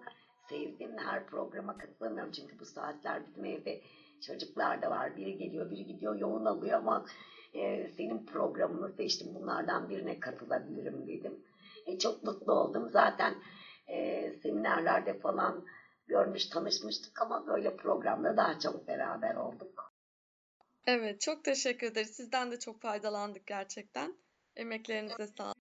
sevdim. Her programa katılamıyorum çünkü bu saatler bizim evde çocuklar da var. Biri geliyor, biri gidiyor, yoğun alıyor ama e, senin programını seçtim. Bunlardan birine katılabilirim dedim. E, çok mutlu oldum. Zaten e, seminerlerde falan görmüş, tanışmıştık ama böyle programda daha çok beraber olduk. Evet, çok teşekkür ederiz. Sizden de çok faydalandık gerçekten. Emeklerinize sağlık.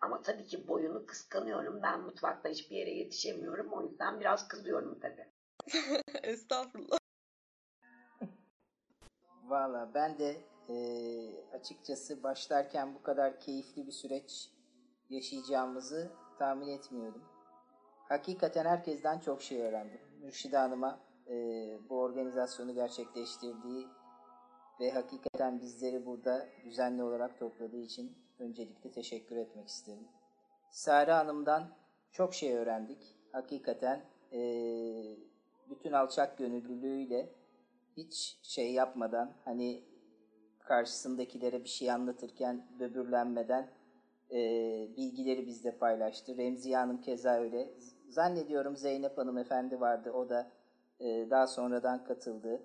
Ama tabii ki boyunu kıskanıyorum. Ben mutfakta hiçbir yere yetişemiyorum. O yüzden biraz kızıyorum tabii. Estağfurullah. Valla ben de eee, açıkçası başlarken bu kadar keyifli bir süreç yaşayacağımızı tahmin etmiyordum. Hakikaten herkesten çok şey öğrendim. Mürşide Hanım'a eee, bu organizasyonu gerçekleştirdiği ve hakikaten bizleri burada düzenli olarak topladığı için öncelikle teşekkür etmek isterim. Sare Hanım'dan çok şey öğrendik. Hakikaten eee, bütün alçak gönüllülüğüyle hiç şey yapmadan hani karşısındakilere bir şey anlatırken böbürlenmeden eee, bilgileri bizle paylaştı. Remziye Hanım keza öyle. Zannediyorum Zeynep Hanım efendi vardı. O da eee, daha sonradan katıldı.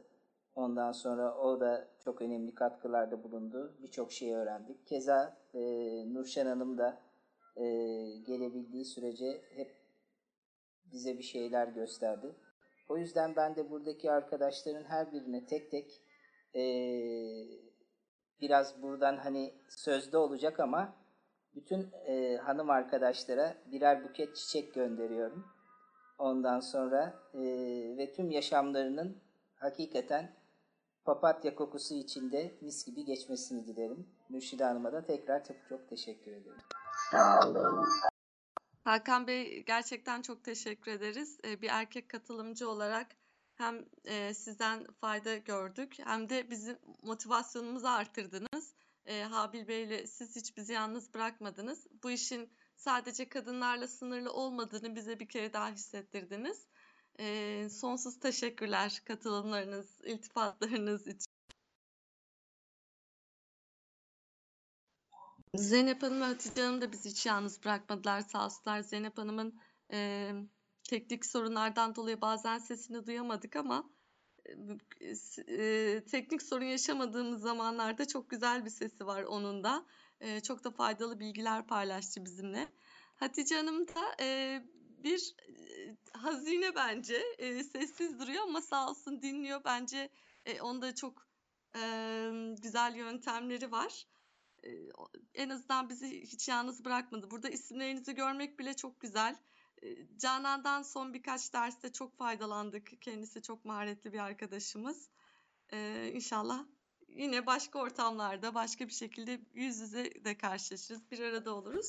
Ondan sonra o da çok önemli katkılarda bulundu. Birçok şey öğrendik. Keza eee Nurşen Hanım da eee, gelebildiği sürece hep bize bir şeyler gösterdi. O yüzden ben de buradaki arkadaşların her birine tek tek eee, biraz buradan hani sözde olacak ama bütün eee, hanım arkadaşlara birer buket çiçek gönderiyorum. Ondan sonra eee, ve tüm yaşamlarının hakikaten papatya kokusu içinde mis gibi geçmesini dilerim. Mürşide Hanım'a da tekrar çok çok teşekkür ederim. Sağ olun. Hakan Bey gerçekten çok teşekkür ederiz. Ee, Bir erkek katılımcı olarak hem e, sizden fayda gördük hem de bizim motivasyonumuzu arttırdınız. Ee, Habil Bey'le siz hiç bizi yalnız bırakmadınız. Bu işin sadece kadınlarla sınırlı olmadığını bize bir kere daha hissettirdiniz. Ee, Sonsuz teşekkürler katılımlarınız, iltifatlarınız için. Zeynep Hanım ve Hatice Hanım da bizi hiç yalnız bırakmadılar sağ olsunlar. Zeynep Hanım'ın e, teknik sorunlardan dolayı bazen sesini duyamadık ama e, teknik sorun yaşamadığımız zamanlarda çok güzel bir sesi var onun da. E, çok da faydalı bilgiler paylaştı bizimle. Hatice Hanım da e, bir hazine bence. E, sessiz duruyor ama sağ olsun dinliyor. Bence e, onda çok e, güzel yöntemleri var. E, en azından bizi hiç yalnız bırakmadı. Burada isimlerinizi görmek bile çok güzel. Canan'dan son birkaç derste çok faydalandık. Kendisi çok maharetli bir arkadaşımız. E, inşallah yine başka ortamlarda, başka bir şekilde yüz yüze de karşılaşırız. Bir arada oluruz.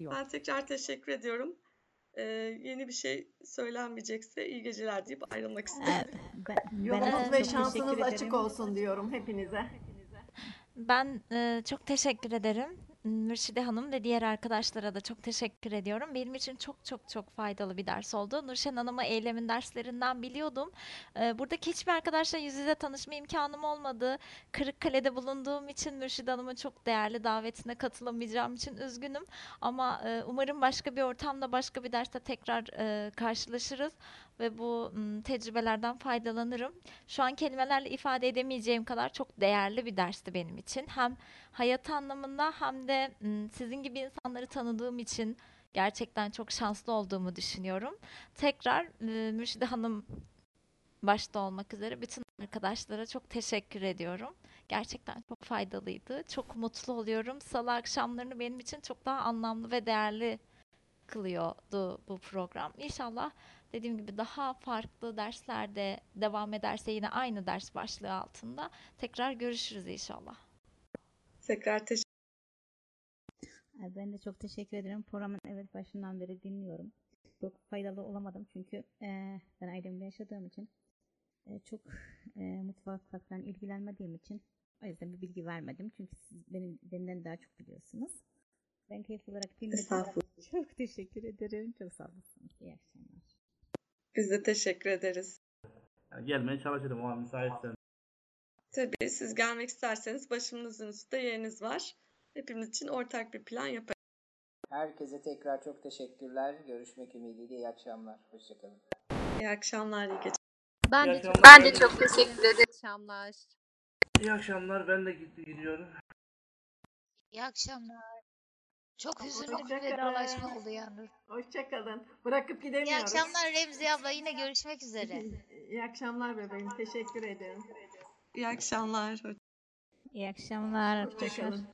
Ben tekrar teşekkür ediyorum. E, yeni bir şey söylenmeyecekse iyi geceler deyip ayrılmak istiyorum. Yolunuz ve şansınız açık olsun diyorum hepinize. Ben e, çok teşekkür ederim. Mürşide Hanım ve diğer arkadaşlara da çok teşekkür ediyorum. Benim için çok çok çok faydalı bir ders oldu. Nurşen Hanım'ı eylemin derslerinden biliyordum. E, buradaki hiçbir arkadaşla yüz yüze tanışma imkanım olmadı. Kırıkkale'de bulunduğum için Mürşide Hanım'ın çok değerli davetine katılamayacağım için üzgünüm. Ama e, umarım başka bir ortamda, başka bir derste tekrar e, karşılaşırız ve bu tecrübelerden faydalanırım. Şu an kelimelerle ifade edemeyeceğim kadar çok değerli bir dersti benim için. Hem hayat anlamında hem de sizin gibi insanları tanıdığım için gerçekten çok şanslı olduğumu düşünüyorum. Tekrar e, Mürşide Hanım başta olmak üzere bütün arkadaşlara çok teşekkür ediyorum. Gerçekten çok faydalıydı. Çok mutlu oluyorum. Salı akşamlarını benim için çok daha anlamlı ve değerli kılıyordu bu program. İnşallah dediğim gibi daha farklı derslerde devam ederse yine aynı ders başlığı altında tekrar görüşürüz inşallah. Tekrar teşekkür Ben de çok teşekkür ederim. Programın evet başından beri dinliyorum. Çok faydalı olamadım çünkü eee, ben ailemle yaşadığım için eee, çok eee mutfakla falan ilgilenmediğim için O yüzden bir bilgi vermedim. Çünkü siz benim benden daha çok biliyorsunuz. Ben keyif olarak dinledim. Çok teşekkür ederim. Çok sağ olasınız. İyi akşamlar. Biz de teşekkür ederiz. Yani gelmeye çalışırım o an müsaitsen. Tabii siz gelmek isterseniz başımızın üstünde yeriniz var. Hepimiz için ortak bir plan yaparız. Herkese tekrar çok teşekkürler. Görüşmek ümidiyle iyi akşamlar. Hoşçakalın. İyi akşamlar, iyi geceler. Ben İyi de çok, akşamlar. ben de çok teşekkür ederim. İyi akşamlar. İyi akşamlar ben de gitti gidiyorum. İyi akşamlar. Çok hüzünlü bir Hoşçakalın. vedalaşma oldu yalnız. Hoşçakalın. Bırakıp İyi gidemiyoruz. akşamlar Remzi abla. Yine görüşmek üzere. İyi akşamlar bebeğim. Teşekkür ederim. İyi akşamlar. İyi akşamlar. Hoşçakalın.